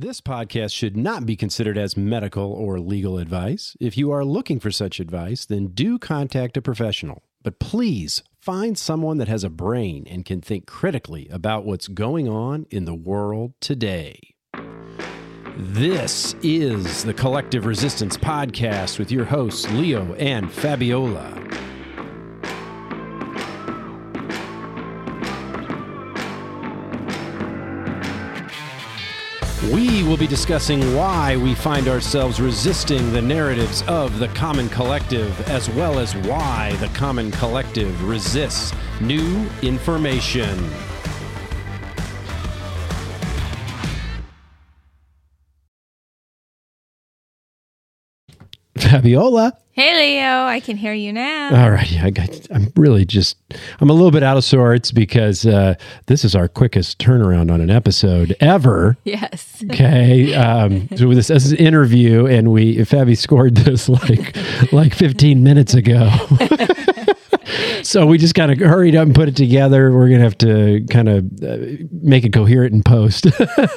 This podcast should not be considered as medical or legal advice. If you are looking for such advice, then do contact a professional. But please find someone that has a brain and can think critically about what's going on in the world today. This is the Collective Resistance Podcast with your hosts, Leo and Fabiola. We will be discussing why we find ourselves resisting the narratives of the common collective, as well as why the common collective resists new information. Fabiola. Hey Leo, I can hear you now. All right, yeah, I got, I'm really just I'm a little bit out of sorts because uh, this is our quickest turnaround on an episode ever. Yes. Okay, um, so this, this is an interview, and we Fabi scored this like like 15 minutes ago. so we just kind of hurried up and put it together. We're gonna have to kind of uh, make it coherent in post.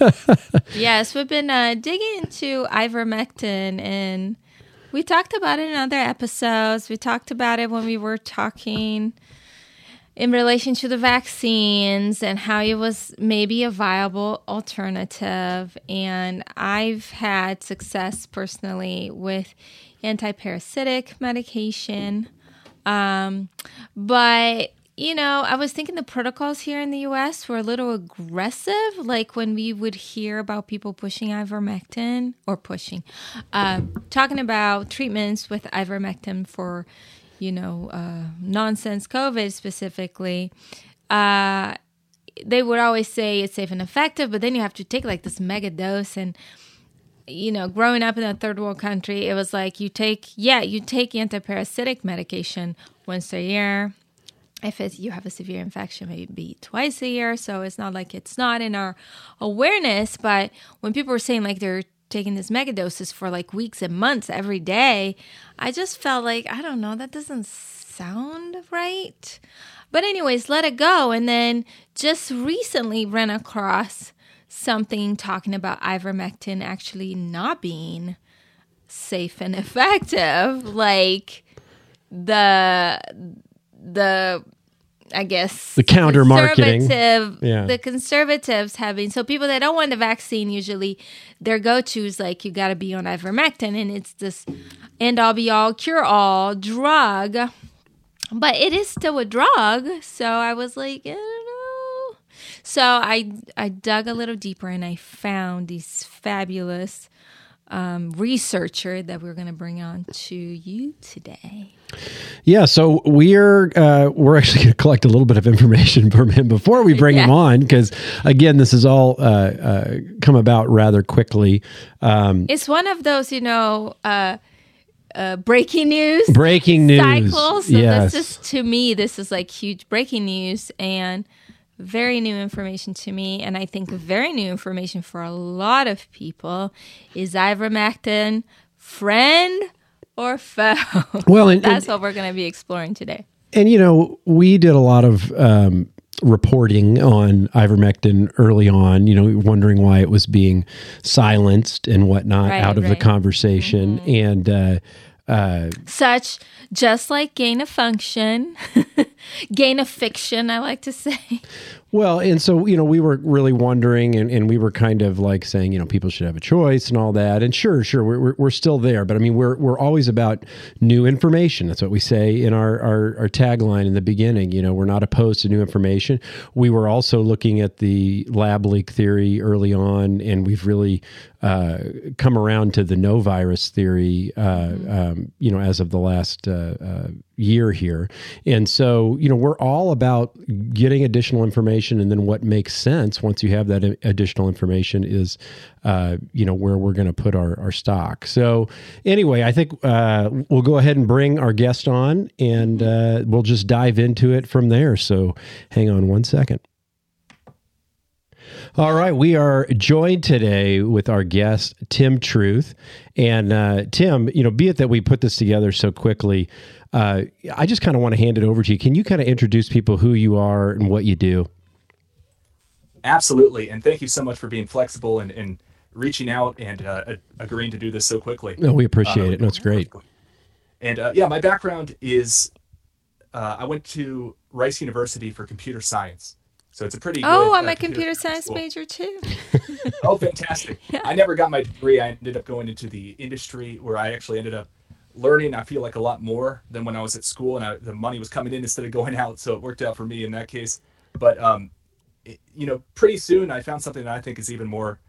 yes, we've been uh, digging into ivermectin and we talked about it in other episodes. We talked about it when we were talking in relation to the vaccines and how it was maybe a viable alternative. And I've had success personally with antiparasitic medication. Um, but you know, I was thinking the protocols here in the US were a little aggressive, like when we would hear about people pushing ivermectin or pushing, uh, talking about treatments with ivermectin for, you know, uh, nonsense COVID specifically. Uh, they would always say it's safe and effective, but then you have to take like this mega dose and you know, growing up in a third world country, it was like you take, yeah, you take antiparasitic medication once a year if you have a severe infection, maybe twice a year. So it's not like it's not in our awareness. But when people are saying like they're taking this mega doses for like weeks and months every day, I just felt like, I don't know, that doesn't sound right. But, anyways, let it go. And then just recently ran across something talking about ivermectin actually not being safe and effective. Like the the I guess the counter marketing. Yeah. The conservatives having so people that don't want the vaccine usually their go to is like you got to be on ivermectin and it's this end all be all cure all drug, but it is still a drug. So I was like, I don't know. So I I dug a little deeper and I found these fabulous um, researcher that we're going to bring on to you today. Yeah, so we're uh, we're actually going to collect a little bit of information from him before we bring yeah. him on because again, this is all uh, uh, come about rather quickly. Um, it's one of those, you know. Uh, uh, breaking news, breaking news cycles. So yes. this is to me, this is like huge breaking news, and very new information to me, and I think very new information for a lot of people is ivermectin friend or foe? Well, and, that's and, what we're going to be exploring today. And you know, we did a lot of um, reporting on ivermectin early on. You know, wondering why it was being silenced and whatnot right, out of right. the conversation, mm-hmm. and. Uh, uh, Such just like gain of function, gain of fiction, I like to say. Well, and so, you know, we were really wondering and, and we were kind of like saying, you know, people should have a choice and all that. And sure, sure, we're, we're still there. But I mean, we're, we're always about new information. That's what we say in our, our, our tagline in the beginning. You know, we're not opposed to new information. We were also looking at the lab leak theory early on, and we've really uh, come around to the no virus theory, uh, mm-hmm. um, you know, as of the last uh, uh, year here. And so, you know, we're all about getting additional information, and then what makes sense once you have that additional information is, uh, you know, where we're going to put our, our stock. So, anyway, I think uh, we'll go ahead and bring our guest on, and mm-hmm. we'll just dive into it from there. So, hang on one second. All right, we are joined today with our guest Tim Truth, and uh, Tim. You know, be it that we put this together so quickly, uh, I just kind of want to hand it over to you. Can you kind of introduce people who you are and what you do? Absolutely, and thank you so much for being flexible and, and reaching out and uh, agreeing to do this so quickly. No, we appreciate uh, it. No, it's great. And uh, yeah, my background is uh, I went to Rice University for computer science. So it's a pretty. Oh, good, I'm a computer, computer science school. major too. oh, fantastic! Yeah. I never got my degree. I ended up going into the industry where I actually ended up learning. I feel like a lot more than when I was at school, and I, the money was coming in instead of going out. So it worked out for me in that case. But um, it, you know, pretty soon I found something that I think is even more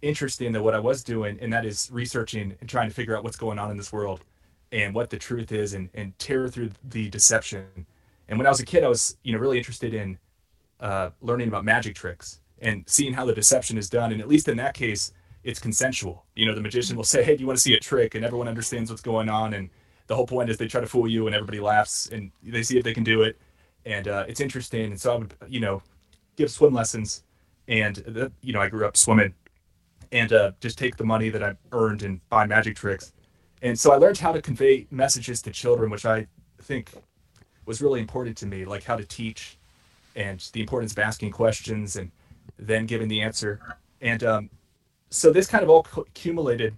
interesting than what I was doing, and that is researching and trying to figure out what's going on in this world and what the truth is, and and tear through the deception. And when I was a kid, I was you know really interested in uh, learning about magic tricks and seeing how the deception is done. And at least in that case, it's consensual. You know, the magician will say, "Hey, do you want to see a trick?" And everyone understands what's going on. And the whole point is they try to fool you, and everybody laughs, and they see if they can do it. And uh, it's interesting. And so I would, you know, give swim lessons, and the, you know, I grew up swimming, and uh, just take the money that I earned and buy magic tricks. And so I learned how to convey messages to children, which I think was really important to me, like how to teach and the importance of asking questions and then giving the answer. And um, so this kind of all accumulated,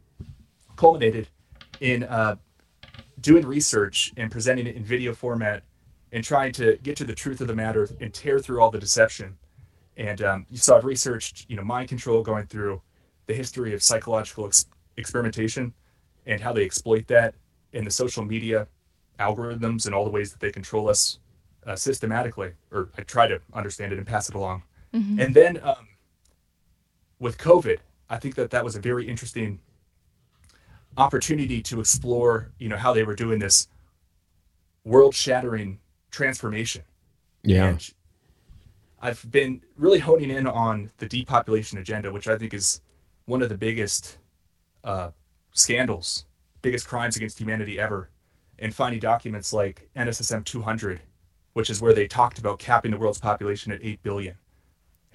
culminated in uh, doing research and presenting it in video format and trying to get to the truth of the matter and tear through all the deception. And um, so I've researched, you know, mind control, going through the history of psychological ex- experimentation and how they exploit that in the social media algorithms and all the ways that they control us uh, systematically, or I try to understand it and pass it along. Mm-hmm. And then um, with COVID, I think that that was a very interesting opportunity to explore, you know, how they were doing this world-shattering transformation. Yeah. And I've been really honing in on the depopulation agenda, which I think is one of the biggest uh, scandals, biggest crimes against humanity ever, and finding documents like NSSM 200 which is where they talked about capping the world's population at 8 billion.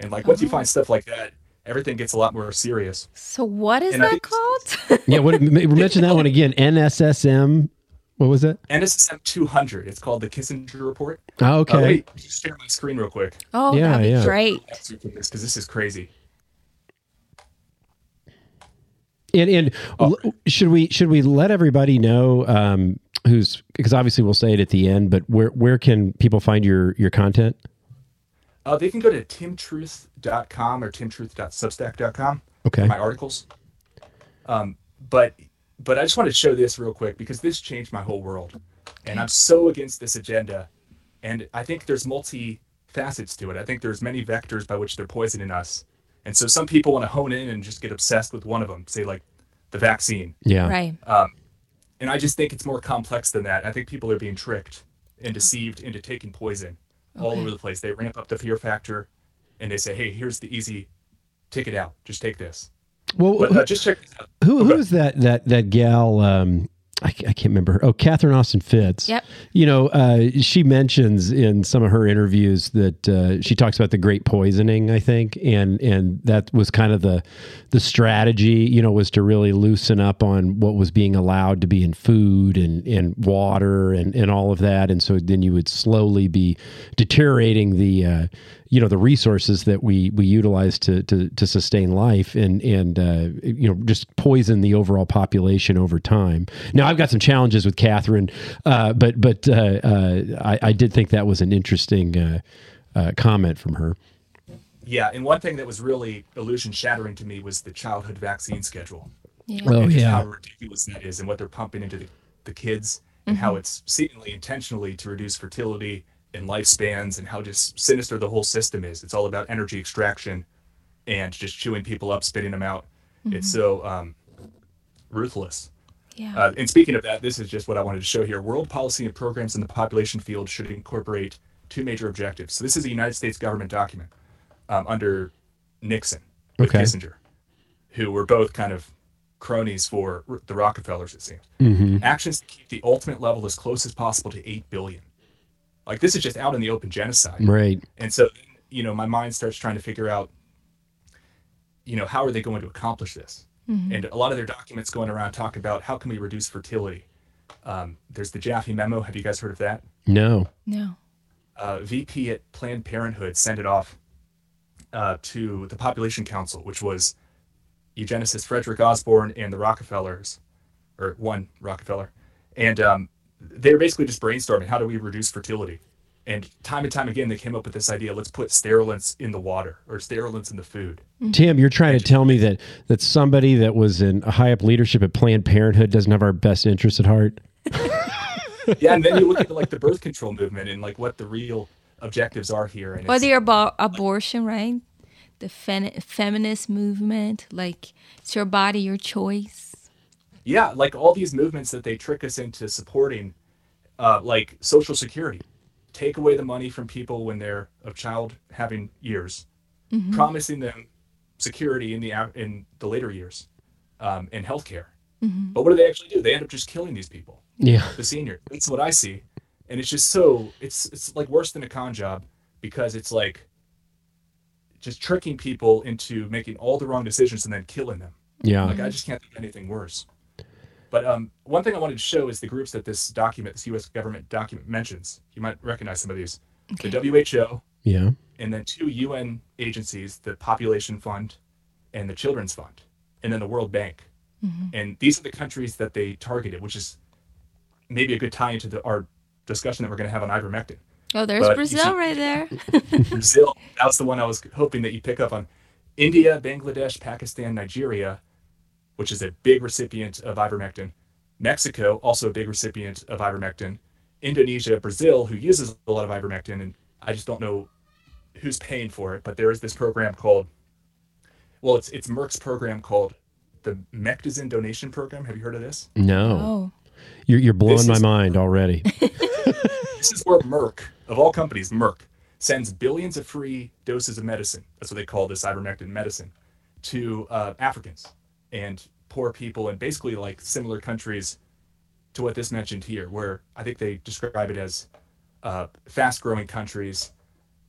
And like once you find oh. stuff like that, everything gets a lot more serious. So what is and that called? yeah, what mention that one again. NSSM. What was it? NSSM 200. It's called the Kissinger Report. Oh, okay. Uh, wait, just share my screen real quick. Oh, yeah, that'd be yeah. great. Because this is crazy. And, and oh. should we should we let everybody know um, who's because obviously we'll say it at the end, but where where can people find your your content? Uh, they can go to timtruth.com or timtruth.substack.com. Okay. my articles. Um, but but I just want to show this real quick because this changed my whole world, and I'm so against this agenda, and I think there's multi facets to it. I think there's many vectors by which they're poisoning us, and so some people want to hone in and just get obsessed with one of them, say like the vaccine. Yeah. Right. Um, and I just think it's more complex than that. I think people are being tricked and deceived into taking poison okay. all over the place. They ramp up the fear factor and they say, "Hey, here's the easy ticket out. Just take this." Well, but, uh, just check. Who, who is that that that gal? Um, I, I, can't remember her. Oh, Catherine Austin Fitts. Yep. You know, uh, she mentions in some of her interviews that uh, she talks about the great poisoning. I think, and and that was kind of the the strategy. You know, was to really loosen up on what was being allowed to be in food and and water and and all of that. And so then you would slowly be deteriorating the uh, you know the resources that we we utilize to to, to sustain life and and uh, you know just poison the overall population over time. Now I've got some challenges with Catherine, uh, but but uh, uh I, I, did think that was an interesting uh, uh, comment from her. Yeah, and one thing that was really illusion shattering to me was the childhood vaccine schedule. Yeah. Oh yeah, how ridiculous that is, and what they're pumping into the, the kids, and mm-hmm. how it's seemingly intentionally to reduce fertility and lifespans and how just sinister the whole system is. It's all about energy extraction and just chewing people up, spitting them out. Mm-hmm. It's so um, ruthless. Yeah. Uh, and speaking of that, this is just what I wanted to show here. World policy and programs in the population field should incorporate two major objectives. So this is a United States government document um, under Nixon with okay. Kissinger, who were both kind of cronies for the Rockefellers, it seems. Mm-hmm. Actions to keep the ultimate level as close as possible to 8 billion. Like this is just out in the open genocide. Right. And so, you know, my mind starts trying to figure out, you know, how are they going to accomplish this? Mm-hmm. And a lot of their documents going around talk about how can we reduce fertility. Um, there's the Jaffe memo. Have you guys heard of that? No. No. Uh, VP at Planned Parenthood sent it off uh, to the Population Council, which was eugenicist Frederick Osborne and the Rockefellers, or one Rockefeller, and um, they were basically just brainstorming how do we reduce fertility. And time and time again, they came up with this idea: let's put sterilants in the water or sterilants in the food. Mm-hmm. Tim, you're trying to tell me that that somebody that was in high up leadership at Planned Parenthood doesn't have our best interests at heart. yeah, and then you look at the, like the birth control movement and like what the real objectives are here. And whether you're about abortion, right? The fem- feminist movement, like it's your body, your choice. Yeah, like all these movements that they trick us into supporting, uh, like Social Security, take away the money from people when they're of child having years, mm-hmm. promising them security in the in the later years, um, and healthcare. Mm-hmm. But what do they actually do? They end up just killing these people. Yeah, the senior. That's what I see, and it's just so it's it's like worse than a con job because it's like just tricking people into making all the wrong decisions and then killing them. Yeah, like I just can't think of anything worse. But um, one thing I wanted to show is the groups that this document, this U.S. government document mentions. You might recognize some of these: okay. the WHO, yeah, and then two UN agencies, the Population Fund and the Children's Fund, and then the World Bank. Mm-hmm. And these are the countries that they targeted, which is maybe a good tie into the, our discussion that we're going to have on ivermectin. Oh, there's but Brazil see, right there. Brazil. That's the one I was hoping that you pick up on. India, Bangladesh, Pakistan, Nigeria, which is a big recipient of ivermectin. Mexico, also a big recipient of ivermectin. Indonesia, Brazil, who uses a lot of ivermectin, and I just don't know who's paying for it, but there is this program called, well, it's it's Merck's program called the Mectizin Donation Program. Have you heard of this? No. Oh. You're, you're blowing this my is, mind already. this is where Merck, of all companies, Merck, sends billions of free doses of medicine. That's what they call this ivermectin medicine to uh, Africans and poor people and basically like similar countries to what this mentioned here, where I think they describe it as uh, fast growing countries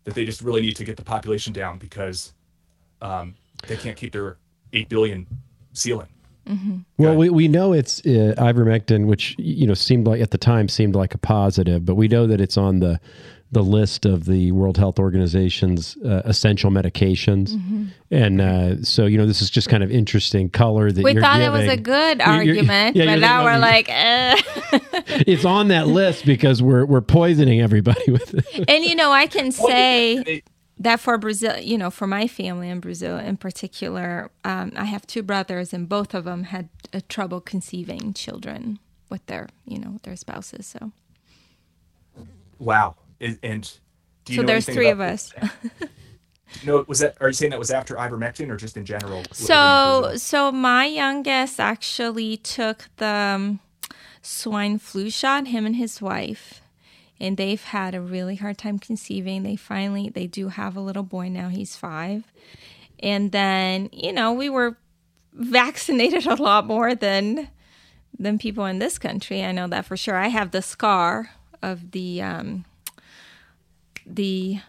that they just really need to get the population down because um, they can't keep their 8 billion ceiling. Mm-hmm. Well, we, we know it's uh, ivermectin, which you know seemed like at the time seemed like a positive, but we know that it's on the the list of the World Health Organization's uh, essential medications, mm-hmm. and uh, so you know this is just kind of interesting color that we thought giving. it was a good you're, argument, you're, yeah, but now we're like, uh. it's on that list because we're we're poisoning everybody with it. And you know, I can say that for Brazil, you know, for my family in Brazil in particular, um, I have two brothers, and both of them had uh, trouble conceiving children with their, you know, their spouses. So, wow, and do you so there's three of us. no, was that? Are you saying that was after ivermectin or just in general? So, so my youngest actually took the um, swine flu shot. Him and his wife and they've had a really hard time conceiving. They finally they do have a little boy now. He's 5. And then, you know, we were vaccinated a lot more than than people in this country. I know that for sure. I have the scar of the um the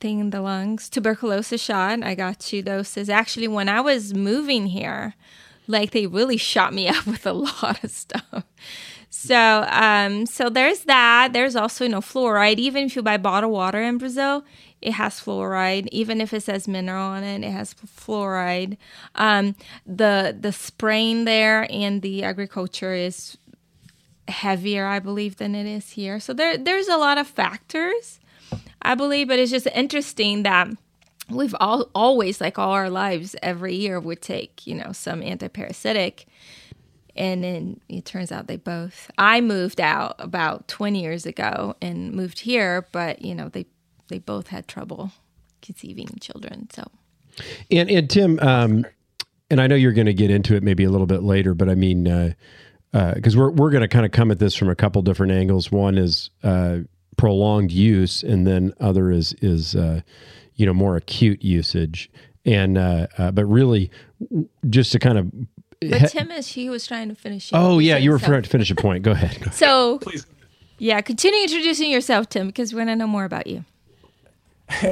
thing in the lungs, tuberculosis shot. I got two doses. Actually, when I was moving here, like they really shot me up with a lot of stuff. So, um, so there's that. There's also you know fluoride. Even if you buy bottled water in Brazil, it has fluoride. Even if it says mineral on it, it has fluoride. Um, the the spraying there and the agriculture is heavier, I believe, than it is here. So there there's a lot of factors, I believe. But it's just interesting that we've all always like all our lives every year would take you know some antiparasitic and then it turns out they both i moved out about 20 years ago and moved here but you know they they both had trouble conceiving children so and and tim um and i know you're going to get into it maybe a little bit later but i mean uh because uh, we're we're going to kind of come at this from a couple different angles. One is uh, prolonged use, and then other is is uh, you know more acute usage. And uh, uh, but really, just to kind of but Tim is he was trying to finish. Oh yeah, you were trying to finish a point. Go ahead. Go ahead. So, Please. yeah, continue introducing yourself, Tim, because we want to know more about you.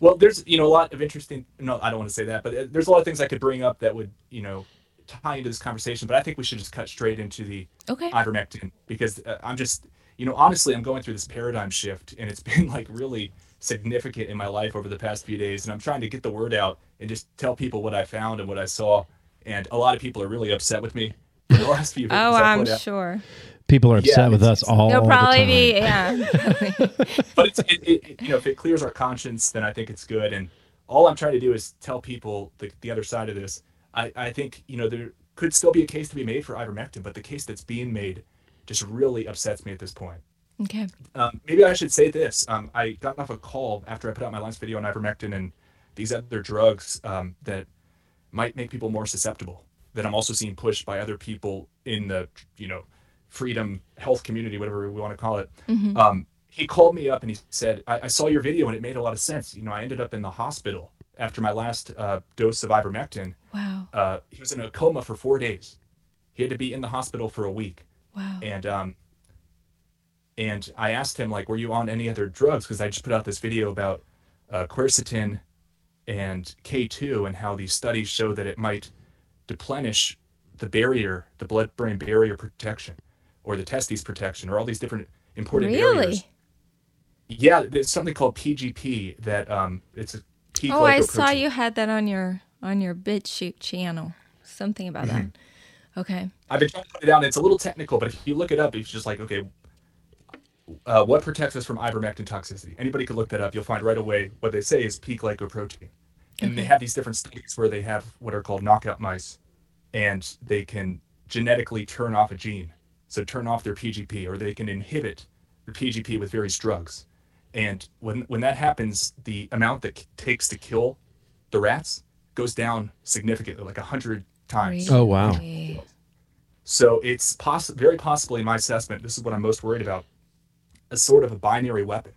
well, there's you know a lot of interesting. No, I don't want to say that, but uh, there's a lot of things I could bring up that would you know tie into this conversation. But I think we should just cut straight into the okay. ivermectin because uh, I'm just you know honestly I'm going through this paradigm shift, and it's been like really significant in my life over the past few days, and I'm trying to get the word out and just tell people what I found and what I saw and a lot of people are really upset with me. for The last few Oh, I I'm put out. sure. People are upset Yeah, with us all They'll the probably time. be yeah. but it's it, it, you know if it clears our conscience then i think it's good and all i'm trying to do is tell people the, the other side of this I, I think you know there could still be a case to be made for ivermectin but the case that's being made just really upsets me at this point. Okay. um, maybe i should say this. Um, i got off a call after i put out my last video on ivermectin and these other drugs um, that might make people more susceptible that i'm also seeing pushed by other people in the you know freedom health community whatever we want to call it. Um, he called me up and he said I, I saw your video and it made a lot of sense. You know i ended up in the hospital after my last uh, dose of ivermectin. Wow. uh, he was in a coma for four days. He had to be in the hospital for a week Wow. and um and I asked him like, were you on any other drugs? Because I just put out this video about uh, quercetin and K2 and how these studies show that it might deplenish the barrier, the blood-brain barrier protection, or the testes protection, or all these different important barriers. Really? Yeah, there's something called PGP that um, it's a P Oh, I saw you had that on your on your BitChute channel. Something about that. Okay. I've been trying to put it down. It's a little technical, but if you look it up, it's just like, okay, uh, what protects us from ivermectin toxicity? Anybody could look that up. You'll find right away what they say is peak glycoprotein. And they have these different studies where they have what are called knockout mice, and they can genetically turn off a gene. So turn off their PGP, or they can inhibit the PGP with various drugs. And when, when that happens, the amount that takes to kill the rats goes down significantly, like 100 times. Oh, really? Oh, wow. So it's poss- very possibly, in my assessment, this is what I'm most worried about a sort of a binary weapon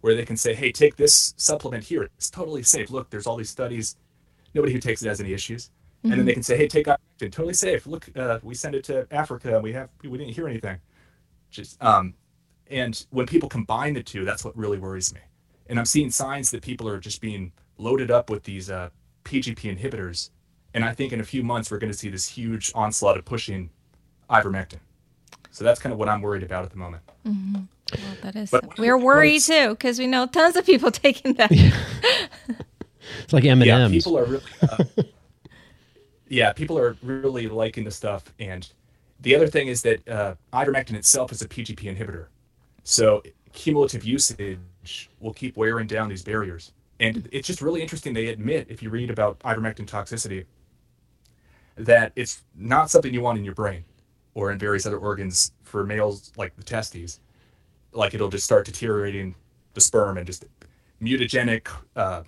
where they can say, hey, take this supplement here. It's totally safe. Look, there's all these studies. Nobody who takes it has any issues. Mm-hmm. And then mm-hmm. they can say, hey, take ivermectin. Totally safe. Look, uh, we send it to Africa and we, have, we didn't hear anything. Just, um, and when people combine the two, that's what really worries me. And I'm seeing signs that people are just being loaded up with these uh, PGP inhibitors and I think in a few months we're going to see this huge onslaught of pushing ivermectin. So that's kind of what I'm worried about at the moment. Well, that is. But- we're worried too because we know tons of people taking that. It's like M and Yeah, M's. people are really. Uh, yeah, people are really liking the stuff, and the other thing is that uh, ivermectin itself is a PGP inhibitor, so cumulative usage will keep wearing down these barriers. And it's just really interesting. They admit, if you read about ivermectin toxicity, that it's not something you want in your brain or in various other organs for males like the testes. Like it'll just start deteriorating the sperm and just mutagenic, uh,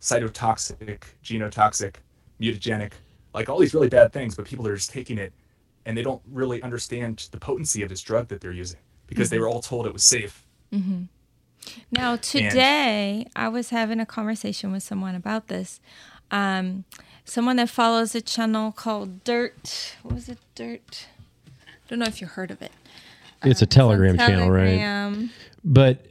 cytotoxic, genotoxic, mutagenic, like all these really bad things, but people are just taking it and they don't really understand the potency of this drug that they're using because they were all told it was safe. mm-hmm. Now, today, I was having a conversation with someone about this. Um, someone that follows a channel called Dirt. What was it? Dirt. I don't know if you heard of it. it's a Telegram channel, right? But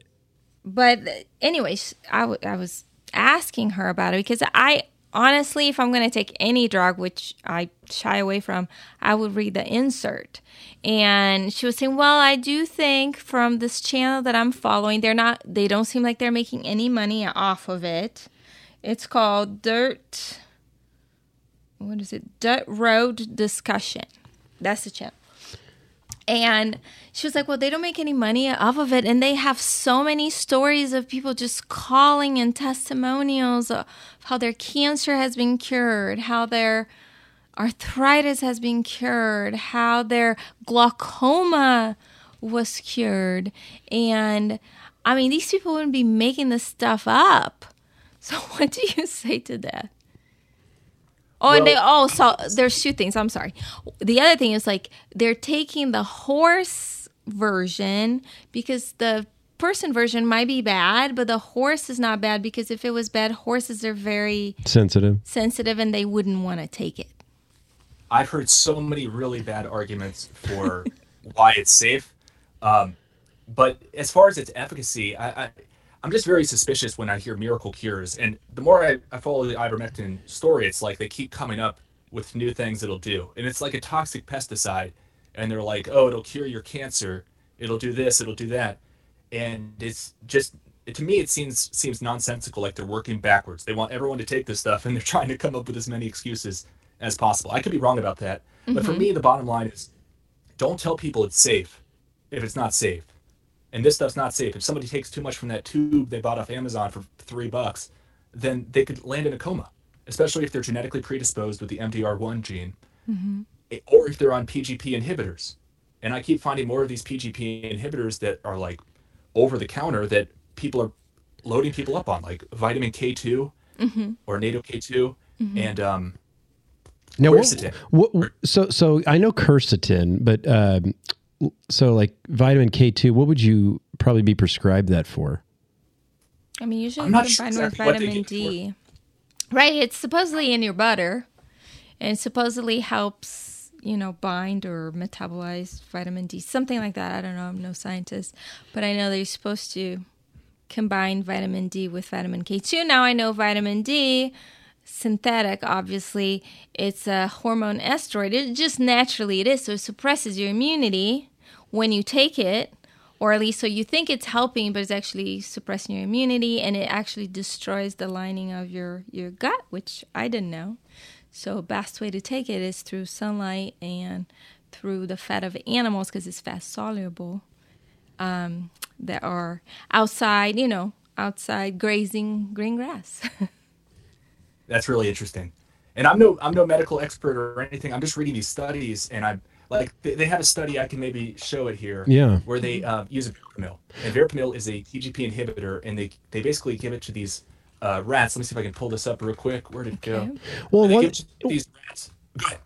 But, anyways, I, w- I was asking her about it because I honestly, if I'm going to take any drug, which I shy away from, I would read the insert. And she was saying, "Well, I do think from this channel that I'm following, they're not they don't seem like they're making any money off of it. It's called Dirt what is it? Dirt Road Discussion. That's the channel." And she was like, Well, they don't make any money off of it. And they have so many stories of people just calling and testimonials of how their cancer has been cured, how their arthritis has been cured, how their glaucoma was cured. And I mean, these people wouldn't be making this stuff up. So, what do you say to that? Oh, and they Well- also there's two things. I'm sorry. The other thing is like they're taking the horse version because the person version might be bad, but the horse is not bad because if it was bad, horses are very sensitive. sensitive and they wouldn't want to take it. I've heard so many really bad arguments for why it's safe. Um, but as far as its efficacy, I, I, I'm just very suspicious when I hear miracle cures. And the more I, I follow the ivermectin story, it's like they keep coming up with new things it'll do. And it's like a toxic pesticide. And they're like, oh, it'll cure your cancer. It'll do this, it'll do that. And it's just, to me, it seems seems nonsensical, like they're working backwards. They want everyone to take this stuff and they're trying to come up with as many excuses as possible. I could be wrong about that, but mm-hmm. for me, the bottom line is don't tell people it's safe if it's not safe. And this stuff's not safe. If somebody takes too much from that tube they bought off Amazon for three bucks, then they could land in a coma, especially if they're genetically predisposed with the MDR1 gene, mm-hmm. or if they're on PGP inhibitors. And I keep finding more of these PGP inhibitors that are like over the counter that people are loading people up on, like vitamin K2 mm-hmm. or NATO K2 mm-hmm. and um, now. What, what, so, so I know quercetin, but um, so like vitamin K2, what would you probably be prescribed that for? I mean, usually combined sure exactly with vitamin D. Right, it's supposedly in your butter and supposedly helps, you know, bind or metabolize vitamin D, something like that. I don't know, I'm no scientist, but I know they're supposed to combine vitamin D with vitamin K2. Now I know vitamin D synthetic obviously. It's a hormone esteroid. It just naturally it is. So it suppresses your immunity when you take it or at least so you think it's helping but it's actually suppressing your immunity and it actually destroys the lining of your your gut which i didn't know. So best way to take it is through sunlight and through the fat of animals because it's fat soluble um, that are outside you know outside grazing green grass That's really interesting. And I'm no I'm no medical expert or anything. I'm just reading these studies, and I'm like they, they have a study I can maybe show it here. Yeah. Where they uh, use a verapamil, and verapamil is a TGP inhibitor, and they they basically give it to these uh, rats. Let me see if I can pull this up real quick. Where did it go? Well, one, these rats.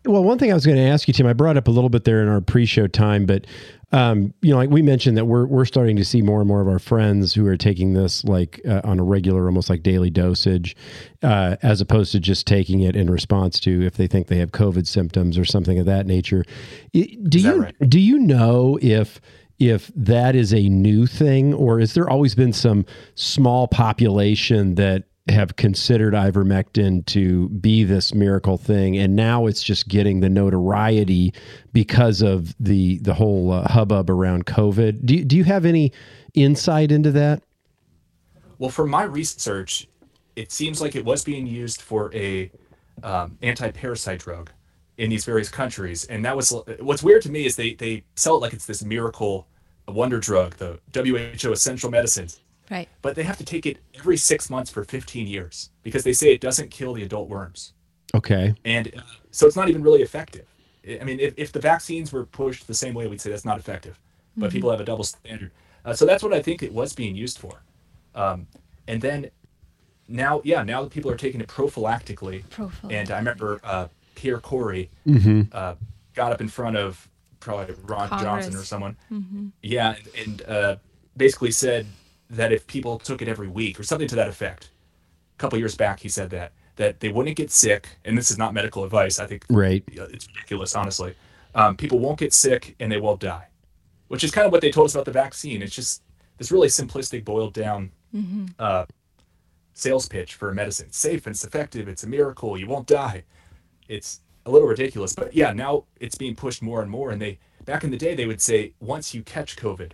Well, one thing I was going to ask you, Tim, I brought up a little bit there in our pre-show time, but um, you know, like we mentioned that we're we're starting to see more and more of our friends who are taking this like uh, on a regular, almost like daily dosage, uh, as opposed to just taking it in response to if they think they have COVID symptoms or something of that nature. Do you right? do you know if if that is a new thing, or is there always been some small population that have considered ivermectin to be this miracle thing. And now it's just getting the notoriety because of the the whole uh, hubbub around covid. Do you, do you have any insight into that? Well from my research it seems like it was being used for a um, anti-parasite drug in these various countries. And that was what's weird to me is they they sell it like it's this miracle wonder drug the who essential medicines Right. But they have to take it every six months for 15 years because they say it doesn't kill the adult worms. Okay. And uh, so it's not even really effective. I mean, if, if the vaccines were pushed the same way, we'd say that's not effective. But mm-hmm. people have a double standard. Uh, so that's what I think it was being used for. Um, and then now, yeah, now that people are taking it prophylactically. Prophylactic. And I remember uh, Pierre Corey mm-hmm. uh, got up in front of probably Ron Congress. Johnson or someone. Mm-hmm. Yeah, and, and uh, basically said that if people took it every week or something to that effect. A couple years back, he said that that they wouldn't get sick, and this is not medical advice. I think right, it's ridiculous, honestly. Um, people won't get sick and they won't die, which is kind of what they told us about the vaccine. It's just this really simplistic, boiled down mm-hmm. uh, sales pitch for a medicine. It's safe and it's effective. It's a miracle. You won't die. It's a little ridiculous, but yeah, now it's being pushed more and more. And they back in the day, they would say once you catch COVID,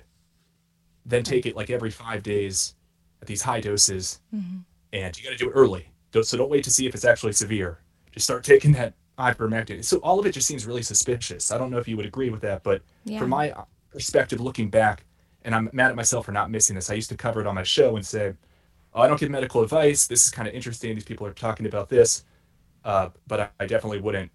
then take it like every five days at these high doses, mm-hmm. and you got to do it early. So don't wait to see if it's actually severe. Just start taking that ivermectin. So all of it just seems really suspicious. I don't know if you would agree with that, but yeah. from my perspective, looking back, and I'm mad at myself for not missing this. I used to cover it on my show and say, "Oh, I don't give medical advice. This is kind of interesting. These people are talking about this, uh, but I, I, definitely wouldn't.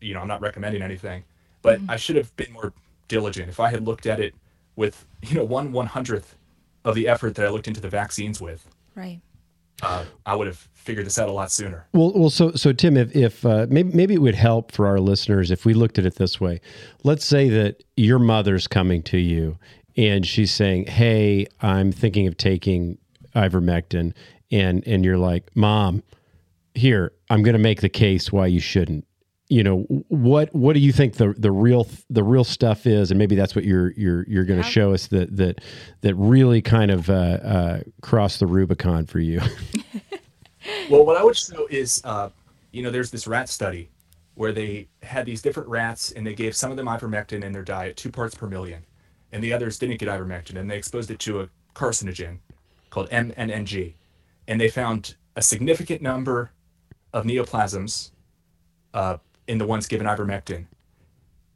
You know, I'm not recommending anything. But mm-hmm. I should have been more diligent. If I had looked at it with you know one one hundredth of the effort that I looked into the vaccines with. Right. Uh, I would have figured this out a lot sooner. Well, well, so so Tim, if if uh, maybe maybe it would help for our listeners if we looked at it this way. Let's say that your mother's coming to you and she's saying, "Hey, I'm thinking of taking ivermectin," and and you're like, "Mom, here, I'm going to make the case why you shouldn't." You know what what do you think the the real the real stuff is and maybe that's what you're you're you're going to yeah. show us that that that really kind of uh, uh, crossed the rubicon for you well what i would show is uh, you know there's this rat study where they had these different rats and they gave some of them ivermectin in their diet two parts per million and the others didn't get ivermectin and they exposed it to a carcinogen called mnng and they found a significant number of neoplasms uh, in the ones given ivermectin,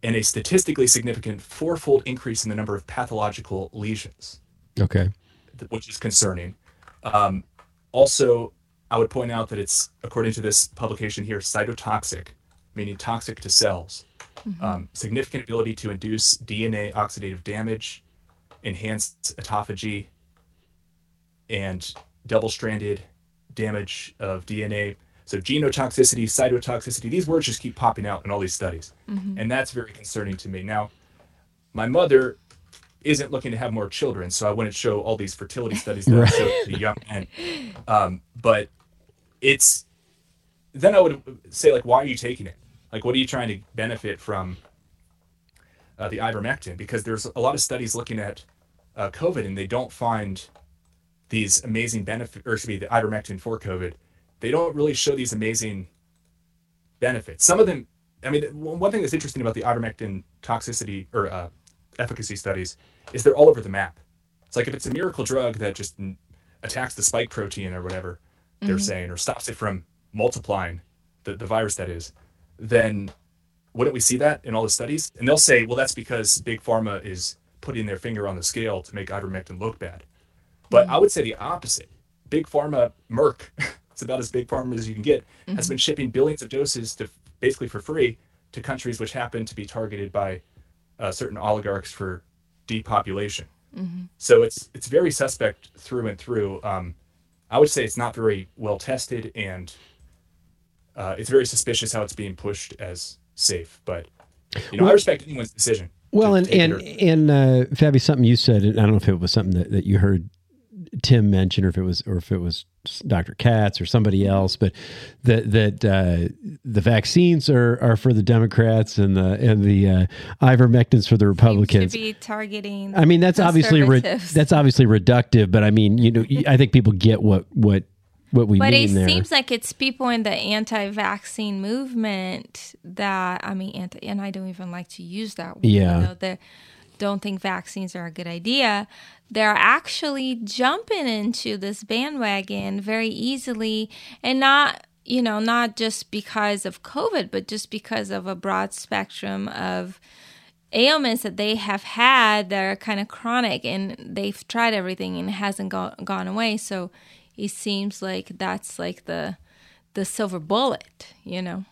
and a statistically significant fourfold increase in the number of pathological lesions, Okay. which is concerning. Um, also, I would point out that it's, according to this publication here, cytotoxic, meaning toxic to cells. Um, significant ability to induce DNA oxidative damage, enhanced autophagy, and double stranded damage of DNA. So, genotoxicity, cytotoxicity, these words just keep popping out in all these studies. And that's very concerning to me. Now, my mother isn't looking to have more children, so I wouldn't show all these fertility studies that I Right. showed to young men. Um, but it's then I would say like, why are you taking it? Like, what are you trying to benefit from uh, the ivermectin? Because there's a lot of studies looking at uh, COVID, and they don't find these amazing benefit, or excuse be the ivermectin for COVID. They don't really show these amazing benefits. Some of them, I mean, one thing that's interesting about the ivermectin toxicity or uh, efficacy studies is they're all over the map. It's like if it's a miracle drug that just attacks the spike protein or whatever they're saying, or stops it from multiplying, the, the virus that is, then wouldn't we see that in all the studies? And they'll say, well, that's because big pharma is putting their finger on the scale to make ivermectin look bad. But I would say the opposite. Big pharma, Merck, it's about as big pharma as you can get, has been shipping billions of doses to basically for free to countries which happen to be targeted by uh, certain oligarchs for depopulation. So it's it's very suspect through and through. Um, I would say it's not very well tested, and uh, it's very suspicious how it's being pushed as safe. But you know, I respect anyone's decision. Well, to and and or- and uh, Fabi, something you said, and I don't know if it was something that, that you heard Tim mentioned, or if it was, or if it was Dr. Katz or somebody else, but that that uh, the vaccines are, are for the Democrats and the and the uh, ivermectin's for the Seems Republicans. to be targeting. I mean, that's obviously re- that's obviously reductive, but I mean, you know, I think people get what what what we But it there. seems like it's people in the anti-vaccine movement that I mean, anti, and I don't even like to use that word. Yeah. You know, they don't think vaccines are a good idea. They're actually jumping into this bandwagon very easily, and not you know not just because of COVID, but just because of a broad spectrum of ailments that they have had that are kind of chronic and they've tried everything and it hasn't go- gone away so it seems like that's like the the silver bullet you know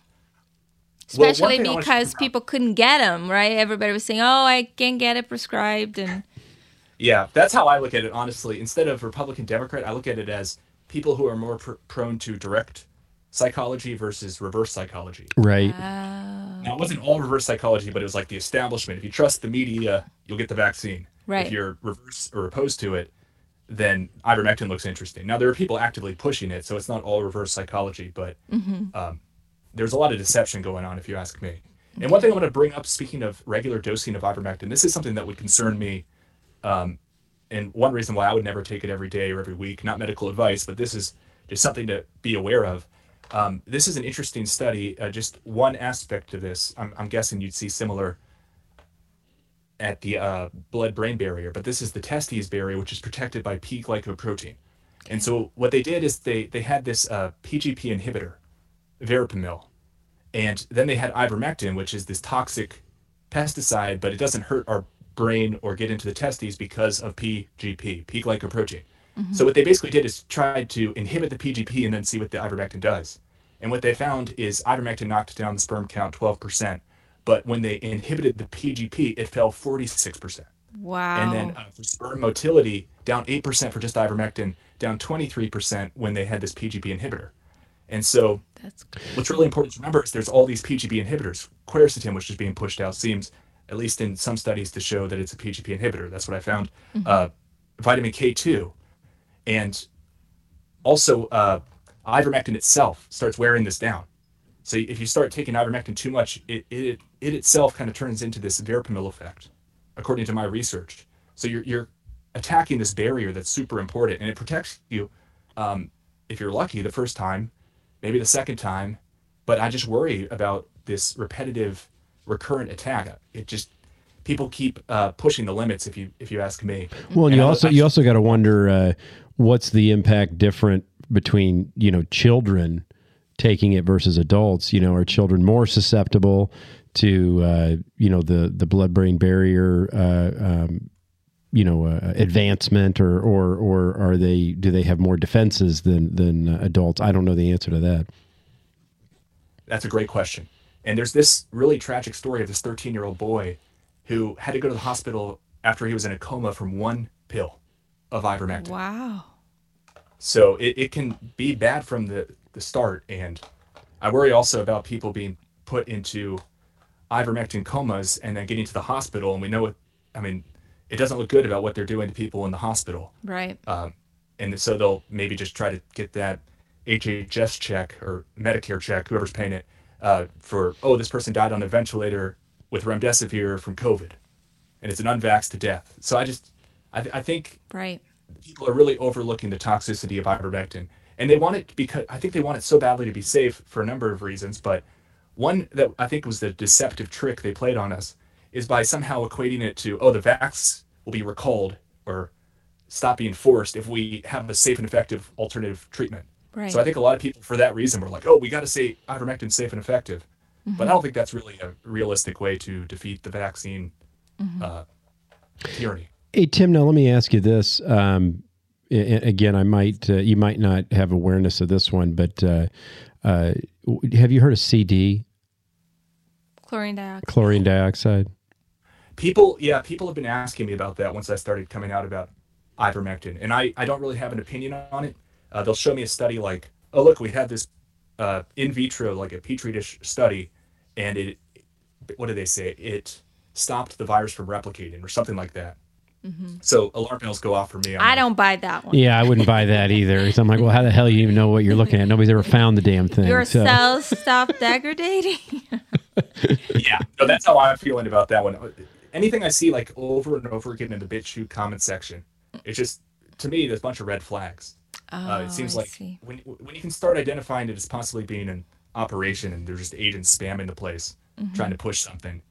especially thing because point people couldn't get them right everybody was saying oh i can't get it prescribed and Yeah, that's how I look at it, honestly. Instead of Republican Democrat, I look at it as people who are more pr- prone to direct psychology versus reverse psychology. right? Now, it wasn't all reverse psychology, but it was like the establishment. If you trust the media, you'll get the vaccine. Right. If you're reverse or opposed to it, then ivermectin looks interesting. Now, there are people actively pushing it, so it's not all reverse psychology, but um, there's a lot of deception going on, if you ask me. And one thing I'm going to bring up, speaking of regular dosing of ivermectin, this is something that would concern me. Um, and one reason why I would never take it every day or every week, not medical advice, but this is just something to be aware of. Um, this is an interesting study. Uh, just one aspect of this, I'm, I'm guessing you'd see similar at the uh, blood-brain barrier, but this is the testes barrier, which is protected by P glycoprotein. And so what they did is they they had this uh, PGP inhibitor, verapamil, and then they had ivermectin, which is this toxic pesticide, but it doesn't hurt our brain or get into the testes because of PGP, P glycoprotein. So what they basically did is tried to inhibit the PGP and then see what the ivermectin does. And what they found is ivermectin knocked down the sperm count 12%, but when they inhibited the PGP, it fell 46%. wow And then uh, for sperm motility, down 8% for just ivermectin, down 23% when they had this PGP inhibitor. And so that's what's really important to remember is there's all these PGP inhibitors. Quercetin, which is being pushed out, seems, at least in some studies, to show that it's a PGP inhibitor. That's what I found. Uh, vitamin K2. And also, uh, ivermectin itself starts wearing this down. So if you start taking ivermectin too much, it, it, it itself kind of turns into this verapamil effect, according to my research. So you're, you're attacking this barrier that's super important, and it protects you um, if you're lucky the first time, maybe the second time. But I just worry about this repetitive, recurrent attack. It just people keep uh, pushing the limits. If you if you ask me. Well, and you I- also I- you also got to wonder uh, what's the impact different between you know children taking it versus adults. You know, are children more susceptible to uh, you know the the blood brain barrier? Uh, um, you know, uh, advancement, or or or are they do they have more defenses than than uh, adults? I don't know the answer to that. That's a great question. And there's this really tragic story of this 13 year old boy who had to go to the hospital after he was in a coma from one pill of ivermectin. Wow. So it, it can be bad from the, the start. And I worry also about people being put into ivermectin comas and then getting to the hospital. And we know it, I mean, it doesn't look good about what they're doing to people in the hospital. Right. Um, and so they'll maybe just try to get that HHS check or Medicare check, whoever's paying it, uh, for, oh, this person died on a ventilator with remdesivir from COVID. And it's an unvaxxed to death. So I just, I, th- I think right. people are really overlooking the toxicity of ivermectin. And they want it because I think they want it so badly to be safe for a number of reasons. But one that I think was the deceptive trick they played on us is by somehow equating it to, oh, the vax will be recalled or stop being forced if we have a safe and effective alternative treatment. Right. So I think a lot of people, for that reason, were like, "Oh, we got to say ivermectin safe and effective," mm-hmm. but I don't think that's really a realistic way to defeat the vaccine mm-hmm. uh, tyranny. Hey Tim, now let me ask you this. Um, again, I might uh, you might not have awareness of this one, but uh, uh have you heard of CD? Chlorine dioxide. Chlorine dioxide. People, yeah, people have been asking me about that once I started coming out about ivermectin, and I I don't really have an opinion on it uh, they'll show me a study like, oh look, we had this uh, in vitro like a petri dish study, and it, what do they say? It stopped the virus from replicating or something like that. Mm-hmm. So alarm bells go off for me. I'm I like, don't buy that one. Yeah, I wouldn't buy that either. So I'm like, well, how the hell you even know what you're looking at? Nobody's ever found the damn thing. Your so. cells stop degrading. yeah, no, that's how I'm feeling about that one. Anything I see like over and over again in the BitChute comment section, it's just to me there's a bunch of red flags. Oh, uh, it seems I like see. when when you can start identifying it as possibly being an operation and there's just agents spamming the place mm-hmm. trying to push something,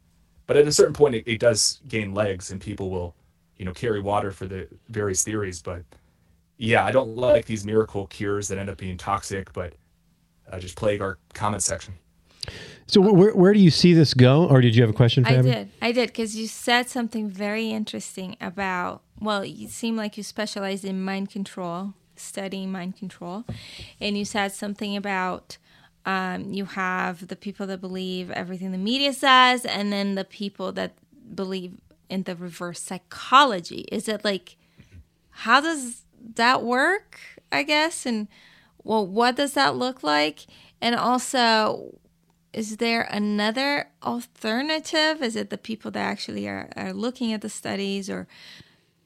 but at a certain point it, it, does gain legs and people will, you know, carry water for the various theories. But yeah, I don't like these miracle cures that end up being toxic, but uh, just plague our comment section. So where where do you see this go? Or did you have a question? For I did, I did, because you said something very interesting about. Well, you seem like you specialize in mind control studying mind control, and you said something about um, you have the people that believe everything the media says, and then the people that believe in the reverse psychology. Is it like how does that work? I guess, and well, what does that look like? And also, is there another alternative? Is it the people that actually are, are looking at the studies or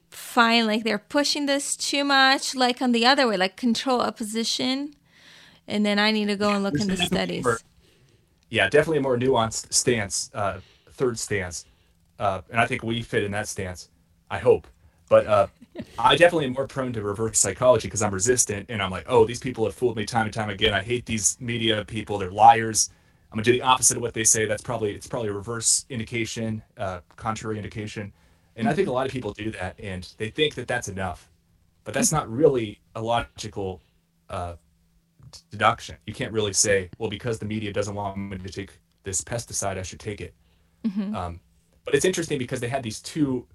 find like they're pushing this too much, like on the other way, like control opposition, and then I need to go and look into studies. More, yeah, definitely a more nuanced stance, uh, third stance, uh, and I think we fit in that stance. I hope, but uh, I definitely am more prone to reverse psychology because I'm resistant, and I'm like, oh, these people have fooled me time and time again. I hate these media people; they're liars. I'm gonna do the opposite of what they say. That's probably it's probably a reverse indication, uh, contrary indication and I think a lot of people do that and they think that that's enough. But that's not really a logical uh, deduction. You can't really say, well, because the media doesn't want me to take this pesticide, I should take it. Mm-hmm. Um, but it's interesting because they had these two